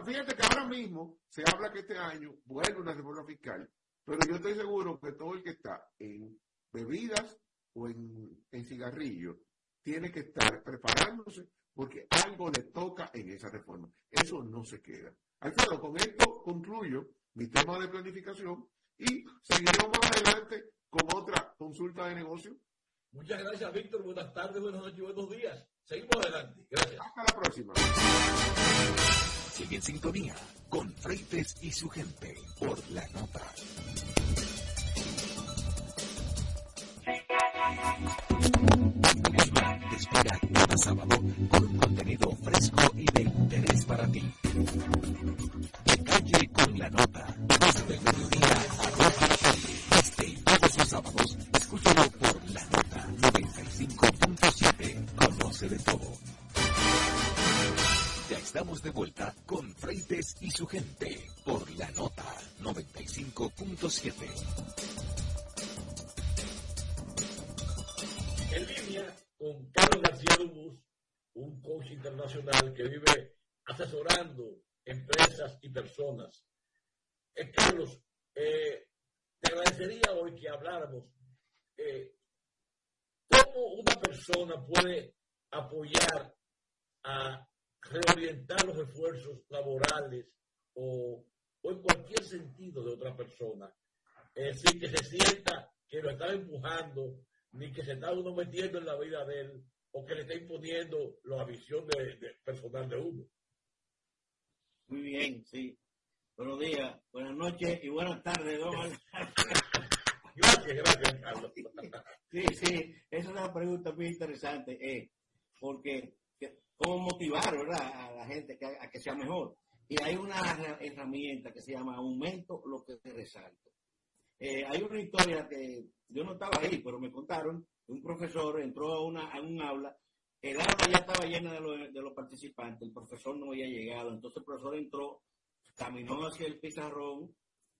fíjate que ahora mismo se habla que este año vuelve una reforma fiscal, pero yo estoy seguro que todo el que está en bebidas o en, en cigarrillos tiene que estar preparándose porque algo le toca en esa reforma. Eso no se queda. Alfredo, con esto concluyo mi tema de planificación y seguiremos más adelante con otra consulta de negocio. Muchas gracias, Víctor. Buenas tardes, buenas noches, buenos días. Seguimos adelante. Gracias. Hasta la próxima. Sigue en sintonía con Freites y su gente por la nota. Te espera cada sábado con un contenido fresco y de interés para ti. De calle con la nota, desde el mediodía a 2 de la tarde. Este y todos los sábados, escúchalo estamos de vuelta con Freites y su gente por la nota 95.7. sin que se sienta que lo está empujando, ni que se está uno metiendo en la vida de él, o que le está imponiendo la visión de, personal de uno. Muy bien, sí. Buenos días, buenas noches y buenas tardes, don Gracias, gracias, Carlos. Sí, sí, esa es una pregunta muy interesante, eh, porque que- cómo motivar ¿verdad? a la gente que, a que sea mejor. Y hay una herra- herramienta que se llama aumento lo que te resalto. Eh, hay una historia que yo no estaba ahí, pero me contaron, un profesor entró a, a un aula, el aula ya estaba llena de, los- de los participantes, el profesor no había llegado, entonces el profesor entró, caminó hacia el pizarrón,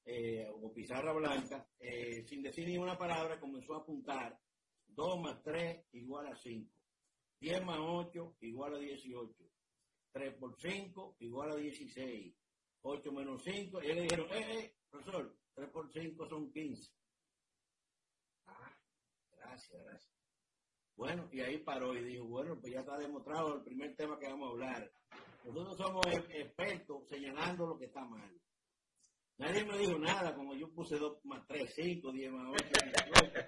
eh, o pizarra blanca, eh, sin decir ni una palabra, comenzó a apuntar 2 más 3 igual a 5, 10 más 8 igual a 18, 3 por 5 igual a 16, 8 menos 5, y le dijeron, eh, eh, profesor, 3 por 5 son 15. Ah, gracias, gracias. Bueno, y ahí paró y dijo, bueno, pues ya está demostrado el primer tema que vamos a hablar. Nosotros somos e- expertos señalando lo que está mal. Nadie me dijo nada, como yo puse 2 más 3, 5, 10 más 8, 18.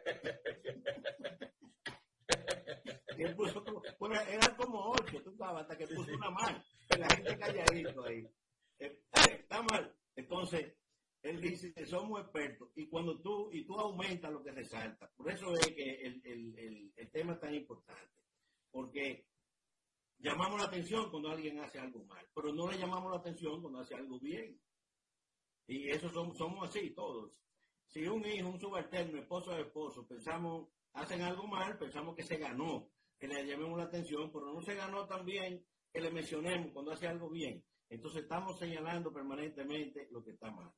Y él puso bueno, eran como 8, tú sabes, hasta que puso una. Y la gente calladito ahí. Eh, eh, está mal. Entonces, él dice somos expertos. Y cuando tú, y tú aumentas lo que resalta. Por eso es que el, el, el, tema es tan importante. Porque llamamos la atención cuando alguien hace algo mal, pero no le llamamos la atención cuando hace algo bien. Y eso somos, somos así todos. Si un hijo, un subalterno, esposo de esposo, pensamos, hacen algo mal, pensamos que se ganó, que le llamemos la atención, pero no se ganó también que le mencionemos cuando hace algo bien. Entonces estamos señalando permanentemente lo que está mal.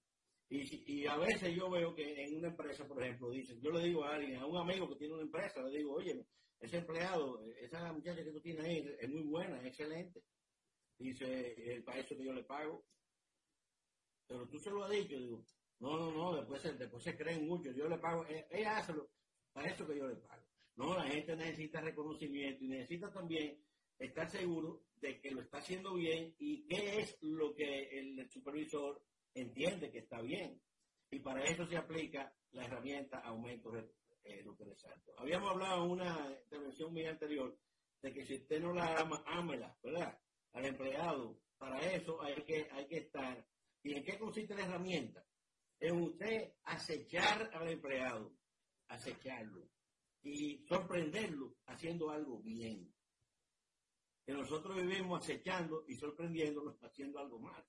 Y, y a veces yo veo que en una empresa, por ejemplo, dicen, yo le digo a alguien, a un amigo que tiene una empresa, le digo, oye, ese empleado, esa muchacha que tú tienes ahí es muy buena, es excelente. Dice, el para eso que yo le pago. Pero tú se lo has dicho, digo, no, no, no, después se, después se creen mucho, yo le pago, eh, ella hácelo, para eso que yo le pago. No, la gente necesita reconocimiento y necesita también estar seguro de que lo está haciendo bien y qué es lo que el supervisor entiende que está bien. Y para eso se aplica la herramienta aumento eh. Habíamos hablado en una intervención muy anterior de que si usted no la ama, ámela, ¿verdad? Al empleado. Para eso hay que, hay que estar. ¿Y en qué consiste la herramienta? En usted acechar al empleado, acecharlo y sorprenderlo haciendo algo bien. Que nosotros vivimos acechando y sorprendiéndolo haciendo algo mal.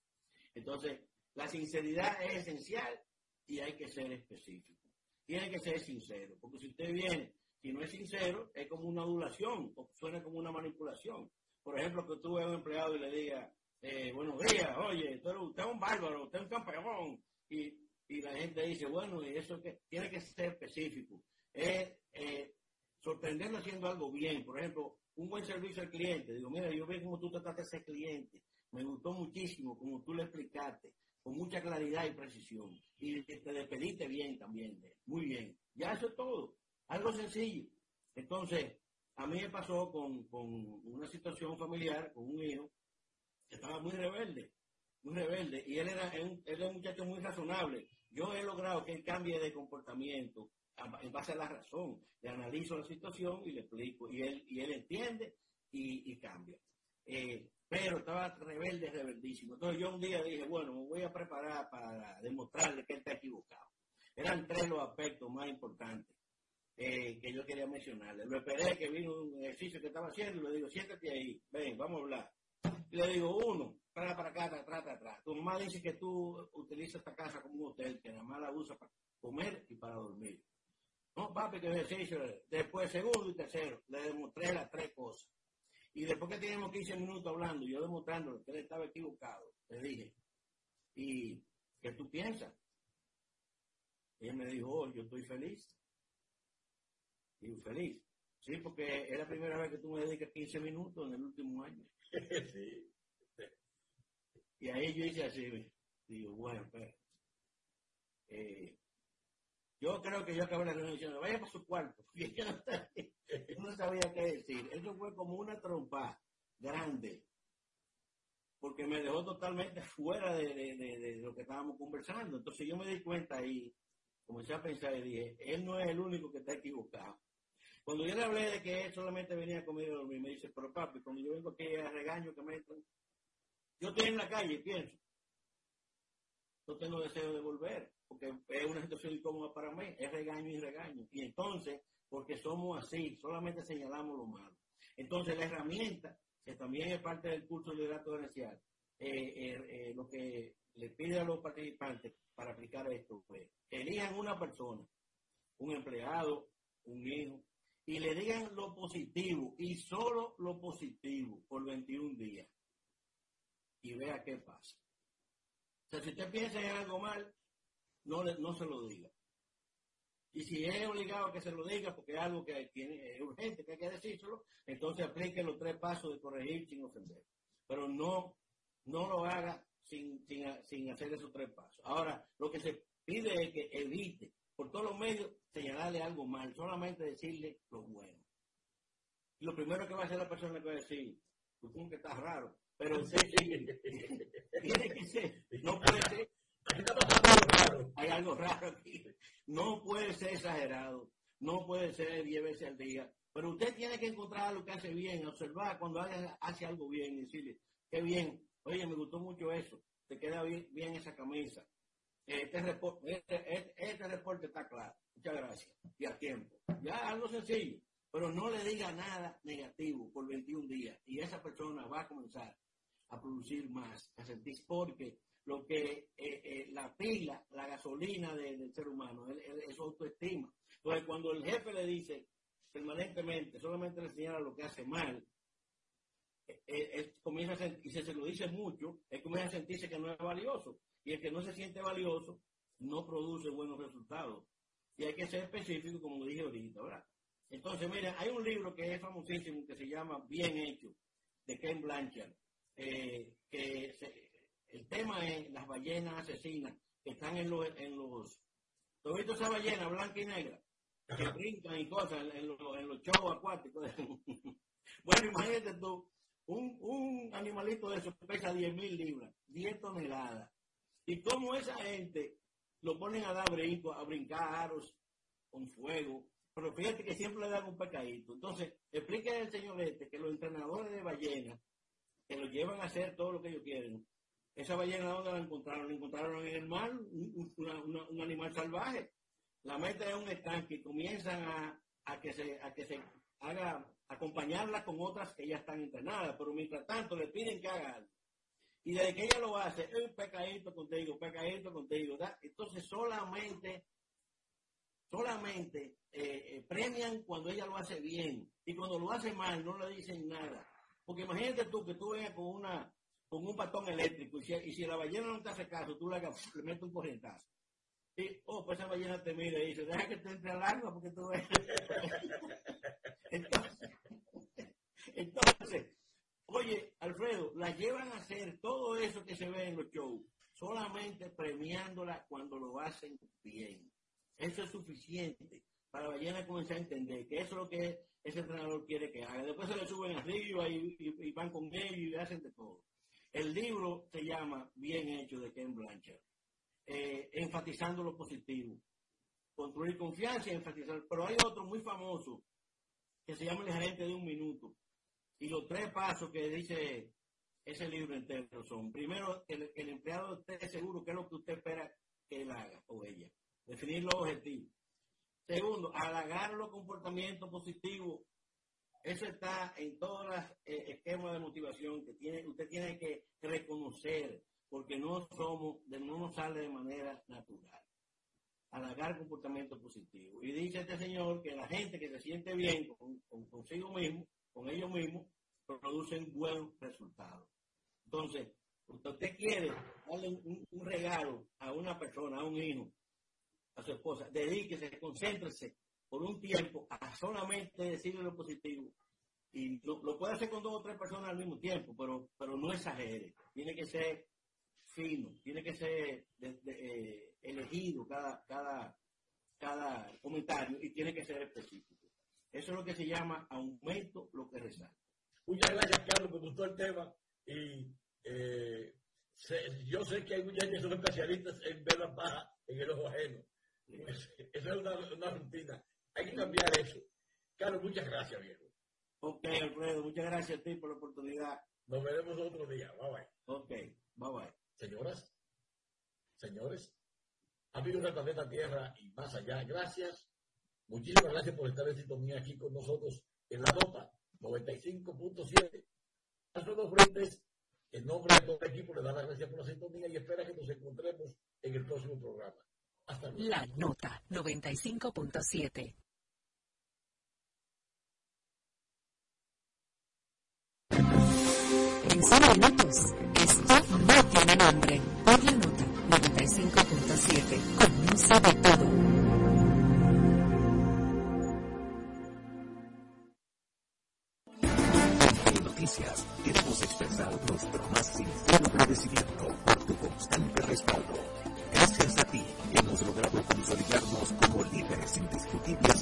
Entonces, la sinceridad es esencial y hay que ser específico. Tiene que ser sincero, porque si usted viene, si no es sincero, es como una adulación, o suena como una manipulación. Por ejemplo, que tú veas a un empleado y le diga, eh, buenos días, oye, usted es un bárbaro, usted es un campeón, y, y la gente dice, bueno, y eso que tiene que ser específico. Es eh, sorprenderlo haciendo algo bien. Por ejemplo, un buen servicio al cliente. Digo, mira, yo veo cómo tú trataste a ese cliente. Me gustó muchísimo como tú le explicaste, con mucha claridad y precisión. Y te te despediste bien también, de él. muy bien. Ya eso es todo. Algo sencillo. Entonces, a mí me pasó con, con una situación familiar, con un hijo, que estaba muy rebelde, muy rebelde, y él era él era un muchacho muy razonable. Yo he logrado que él cambie de comportamiento en base a la razón. Le analizo la situación y le explico, y él, y él entiende y, y cambia. Eh, pero estaba rebelde, rebeldísimo. Entonces yo un día dije, bueno, me voy a preparar para demostrarle que él está equivocado. Eran tres los aspectos más importantes eh, que yo quería mencionarle. Lo esperé que vino un ejercicio que estaba haciendo y le digo, siéntate ahí, ven, vamos a hablar. Y le digo, uno, para para acá, atrás, atrás, atrás. Tu mamá dice que tú utilizas esta casa como un hotel, que nada más la usa para comer y para dormir. No, papi, que ejercicio. Después, segundo y tercero, le demostré las tres cosas. Y después que teníamos 15 minutos hablando, yo demostrándole que él estaba equivocado, le dije, ¿y qué tú piensas? Y él me dijo, oh, yo estoy feliz. Digo, feliz. Sí, porque es la primera vez que tú me dedicas 15 minutos en el último año. Sí. Y ahí yo hice así, digo, bueno, espera. Eh, yo creo que yo acabé la reunión diciendo, vaya para su cuarto. Y yo no yo no sabía qué decir. Eso fue como una trompa grande. Porque me dejó totalmente fuera de, de- de- lo que estábamos conversando. Entonces yo me di cuenta y comencé a pensar y dije, él no es el único que está equivocado. Cuando yo le hablé de que él solamente venía a comer y dormir, me dice, pero papi, cuando yo vengo aquí a regaño que me entran, yo estoy en la calle pienso, no tengo deseo de volver, porque es una situación incómoda para mí, es regaño y regaño. Y entonces, porque somos así, solamente señalamos lo malo. Entonces, la herramienta, que también es parte del curso de liderazgo gerencial, eh, eh, eh, lo que le pide a los participantes para aplicar esto fue que elijan una persona, un empleado, un hijo, y le digan lo positivo y solo lo positivo por 21 días y vea qué pasa. Si usted piensa en algo mal, no, no se lo diga. Y si es obligado a que se lo diga porque es algo que tiene, es urgente, que hay que decírselo, entonces aplique los tres pasos de corregir sin ofender. Pero no, no lo haga sin, sin, sin hacer esos tres pasos. Ahora, lo que se pide es que evite por todos los medios señalarle algo mal, solamente decirle lo bueno. Y lo primero que va a hacer la persona que va a decir, que estás raro, pero sí, tiene que ser, no puede ser, hay algo raro aquí, no puede ser exagerado, no puede ser 10 veces al día, pero usted tiene que encontrar lo que hace bien, observar cuando hace algo bien y decirle, qué bien, oye, me gustó mucho eso, te queda bien, bien esa camisa, este reporte, este, este, este reporte está claro. Muchas gracias. Y a tiempo. Ya algo sencillo. Pero no le diga nada negativo por 21 días. Y esa persona va a comenzar a producir más, a sentir, porque lo que eh, eh, la pila, la gasolina de, del ser humano, es, es autoestima. Entonces, cuando el jefe le dice permanentemente, solamente le señala lo que hace mal, eh, comienza a sentir, y si se lo dice mucho, él comienza a sentirse que no es valioso. Y el que no se siente valioso no produce buenos resultados. Y hay que ser específico, como dije ahorita, ¿verdad? Entonces, mira, hay un libro que es famosísimo que se llama Bien Hecho, de Ken Blanchard, eh, que el tema es las ballenas asesinas que están en los... En los ¿Tú visto esa ballena blanca y negra? Que brincan y cosas en, los, en los shows acuáticos. bueno, imagínate tú, un, un animalito de eso pesa 10 mil libras, 10 toneladas. Y cómo esa gente lo ponen a dar brinco, a brincar aros con fuego. Pero fíjate que siempre le dan un pecadito. Entonces, explique al señor este que los entrenadores de ballenas, que lo llevan a hacer todo lo que ellos quieren, esa ballena ¿dónde la encontraron? La encontraron en el mar, un, animal salvaje. La meta es un estanque y comienzan a, a, que se, a que se haga, acompañarla con otras que ya están entrenadas, pero mientras tanto le piden que haga algo. Y desde que ella lo hace, es un pecadito contigo, pecadito contigo. Entonces solamente, solamente eh, eh, premian cuando ella lo hace bien. Y cuando lo hace mal, no le dicen nada. Porque imagínate tú que tú vengas con una con un batón eléctrico y si, la ballena no te hace caso, tú le, le metes un corrientazo. Y, oh, pues esa ballena te mira y dice, deja que te entre al agua porque tú ves. entonces, entonces Oye, Alfredo, la llevan a hacer todo eso que se ve en los shows, solamente premiándola cuando lo hacen bien. Eso es suficiente para ballena comenzar a entender que eso es lo que ese entrenador quiere que haga. Después se le suben arriba y, y, van con ellos y hacen de todo. El libro se llama Bien hecho de Ken Blanchard, eh, enfatizando lo positivo. Construir confianza y enfatizar. Pero hay otro muy famoso que se llama El gerente de un minuto y los tres pasos que dice ese libro entero son, primero, que el, empleado esté seguro qué es lo que usted espera que él haga o ella. Definir los objetivos. Segundo, halagar los comportamientos positivos. Eso está en todos los eh, esquemas de motivación que tiene, usted tiene que reconocer, porque no somos, no nos sale de manera natural. Halagar comportamiento positivo. Y dice este señor que la gente que se siente bien con consigo mismo, con ellos mismos, producen buenos resultados. Entonces, usted quiere darle un, regalo a una persona, a un hijo, a su esposa, dedíquese, concéntrese por un tiempo a solamente decirle lo positivo. Y lo, puede hacer con dos o tres personas al mismo tiempo, pero, pero no exagere. Tiene que ser fino, tiene que ser eh, elegido cada, cada, cada comentario y tiene que ser específico. Eso es lo que se llama aumento lo que resalta. Muchas gracias, Carlos, me gustó el tema. Y eh, yo sé que hay mucha gente que son especialistas en ver la paja en el ojo ajeno. Esa es una, rutina. Hay que cambiar eso. Carlos, muchas gracias, viejo. Ok, Alfredo, muchas gracias a ti por la oportunidad. Nos veremos otro día. Bye bye. Ok, bye bye. Señoras. señores. Amigos del planeta Tierra y más allá, gracias. Muchísimas gracias por estar en sintonía aquí con nosotros en la nota 95.7. Alfredo Frentes, en nombre de todo el equipo, le da las gracias por la sintonía y espera que nos encontremos en el próximo programa. La nota 95.7. En solo minutos, esto no tiene nombre. Por la nota 95.7 comienza de todo. En Noticias queremos expresar nuestro más sincero agradecimiento por tu constante respaldo. Gracias a ti hemos logrado consolidarnos como líderes indiscutibles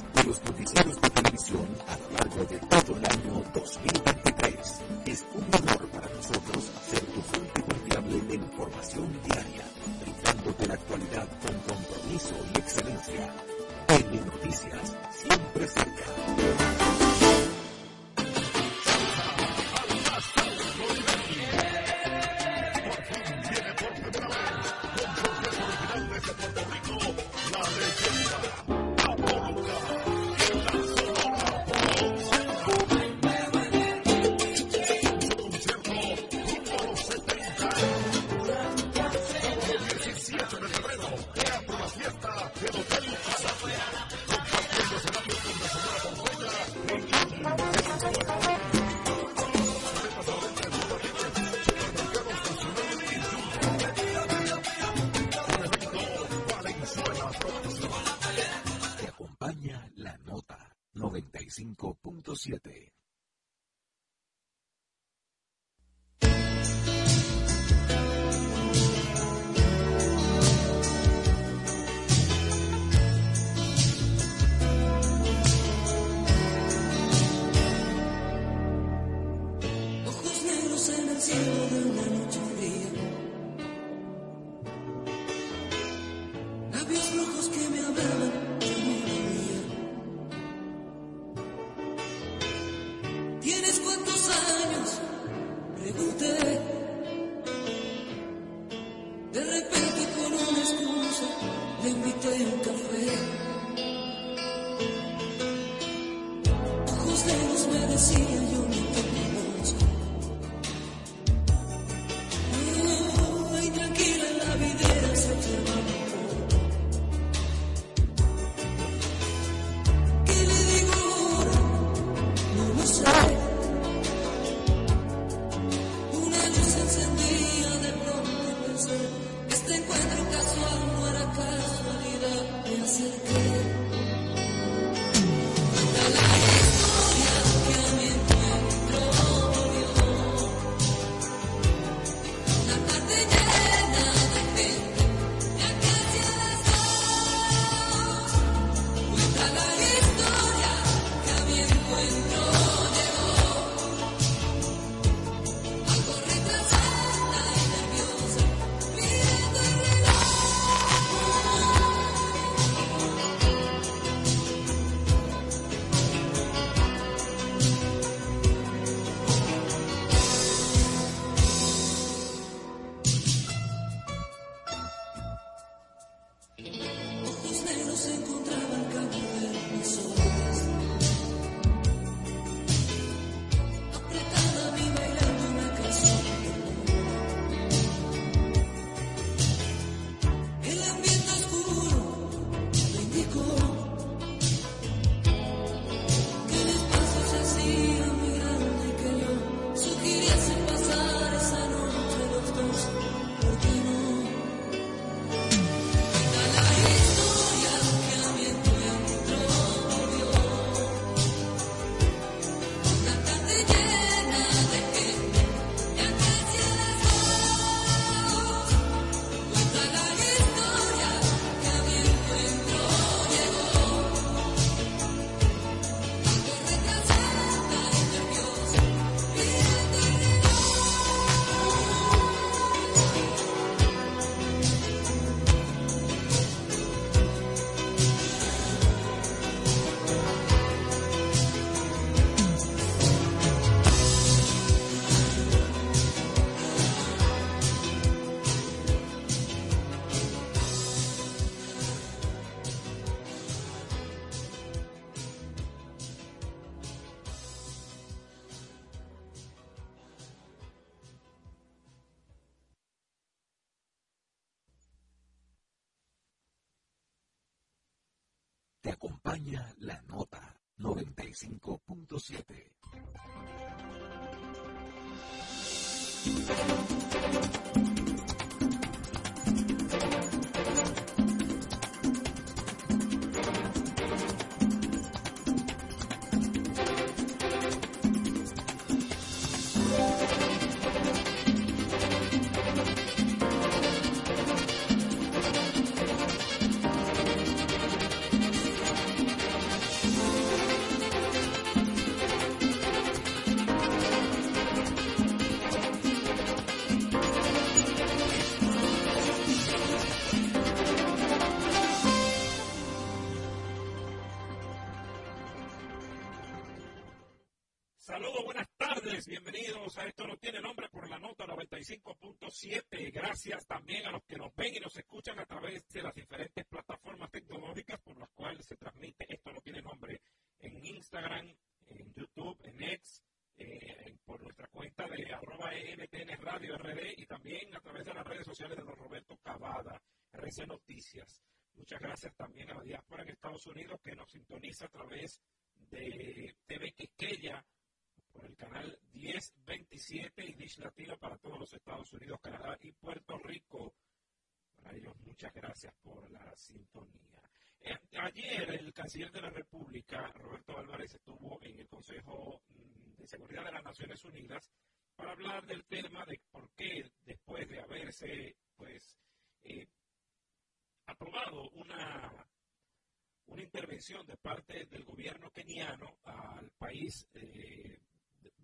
bienvenidos a Esto no tiene nombre por la nota 95.7. Gracias también a los que nos ven y nos escuchan a través de las diferentes plataformas tecnológicas por las cuales se transmite Esto no tiene nombre en Instagram, en YouTube, en X, eh, por nuestra cuenta de arroba ENTN Radio RD y también a través de las redes sociales de don Roberto Cavada, RC Noticias. Muchas gracias también a la diáspora en Estados Unidos que nos sintoniza a través de TV Quisqueya por el canal 1027 y Dish Latino para todos los Estados Unidos, Canadá y Puerto Rico. Para ellos, muchas gracias por la sintonía. Eh, ayer el canciller de la República, Roberto Álvarez, estuvo en el Consejo mm, de Seguridad de las Naciones Unidas para hablar del tema de por qué después de haberse pues eh, aprobado una una intervención de parte del gobierno keniano al país eh,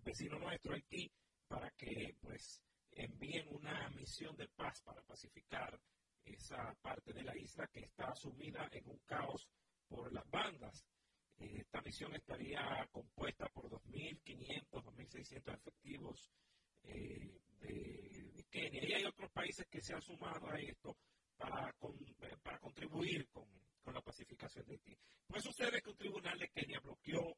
vecino nuestro, Haití, para que pues envíen una misión de paz para pacificar esa parte de la isla que está sumida en un caos por las bandas. Eh, esta misión estaría compuesta por 2.500, 2.600 efectivos eh, de, de, Kenia. Y hay otros países que se han sumado a esto para, con, para contribuir con, con, la pacificación de Haití. Pues sucede que un tribunal de Kenia bloqueó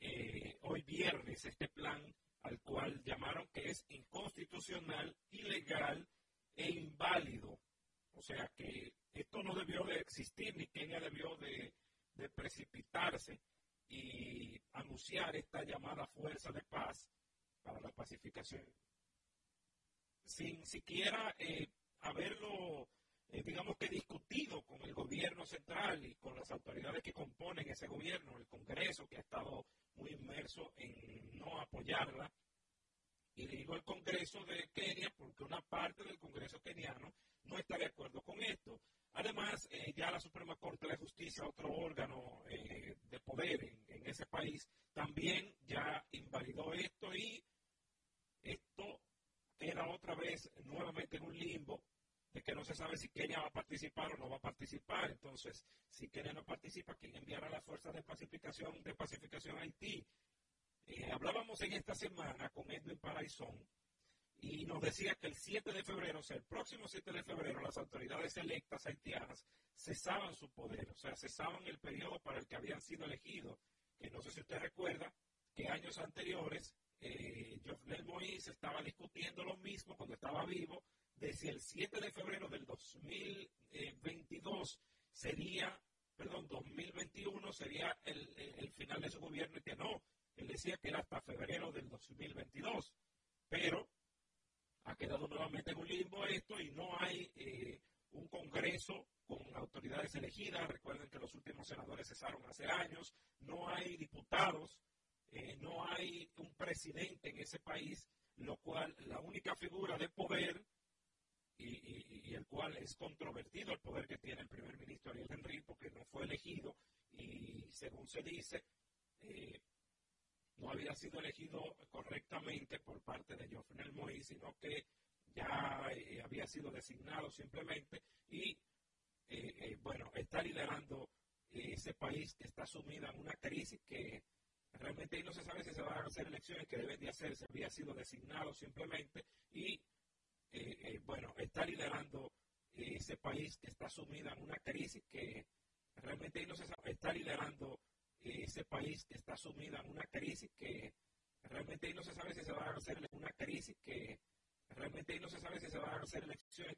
eh, hoy viernes este plan al cual llamaron que es inconstitucional, ilegal e inválido. O sea que esto no debió de existir ni Kenia debió de, de precipitarse y anunciar esta llamada fuerza de paz para la pacificación sin siquiera eh, haberlo, eh, digamos que discutido con el gobierno central y con las autoridades que componen ese gobierno, el Congreso que ha estado muy inmerso en no apoyarla. Y digo el Congreso de Kenia porque una parte del Congreso keniano no está de acuerdo con esto. Además, eh, ya la Suprema Corte de Justicia, otro órgano eh, de poder en, en ese país, también ya invalidó esto y esto queda otra vez nuevamente en un limbo de que no se sabe si Kenia va a participar o no va a participar. Entonces, si Kenia no participa, ¿quién enviará las fuerzas de pacificación, de pacificación Haití? Eh, hablábamos en esta semana con Edwin Paraizón y nos decía que el 7 de febrero, o sea, el próximo 7 de febrero, las autoridades electas haitianas cesaban su poder, o sea, cesaban el periodo para el que habían sido elegidos, que no sé si usted recuerda que años anteriores eh, Jovenel Moïse estaba discutiendo lo mismo cuando estaba vivo, de si el 7 de febrero del 2022 sería, perdón, 2021 sería el, final de su gobierno y que no. Él decía que era hasta febrero del 2022. Pero ha quedado nuevamente en un limbo esto y no hay eh, un Congreso con autoridades elegidas. Recuerden que los últimos senadores cesaron hace años. No hay diputados eh, no hay un presidente en ese país, lo cual la única figura de poder y, y, y, el cual es controvertido el poder que tiene el primer ministro Ariel Henry porque no fue elegido y según se dice eh, no había sido elegido correctamente por parte de Jovenel Moïse, sino que ya eh, había sido designado simplemente y eh, eh, bueno, está liderando ese país que está sumido en una crisis que Realmente no se sabe si se van a hacer elecciones que deben de hacerse, había sido designado simplemente y, eh, eh, bueno, está liderando eh, ese país que está sumido en una crisis que realmente no se sabe, está liderando ese país que está sumido en una crisis que realmente no se sabe si se van a hacer una crisis que realmente no se sabe si se van a hacer elecciones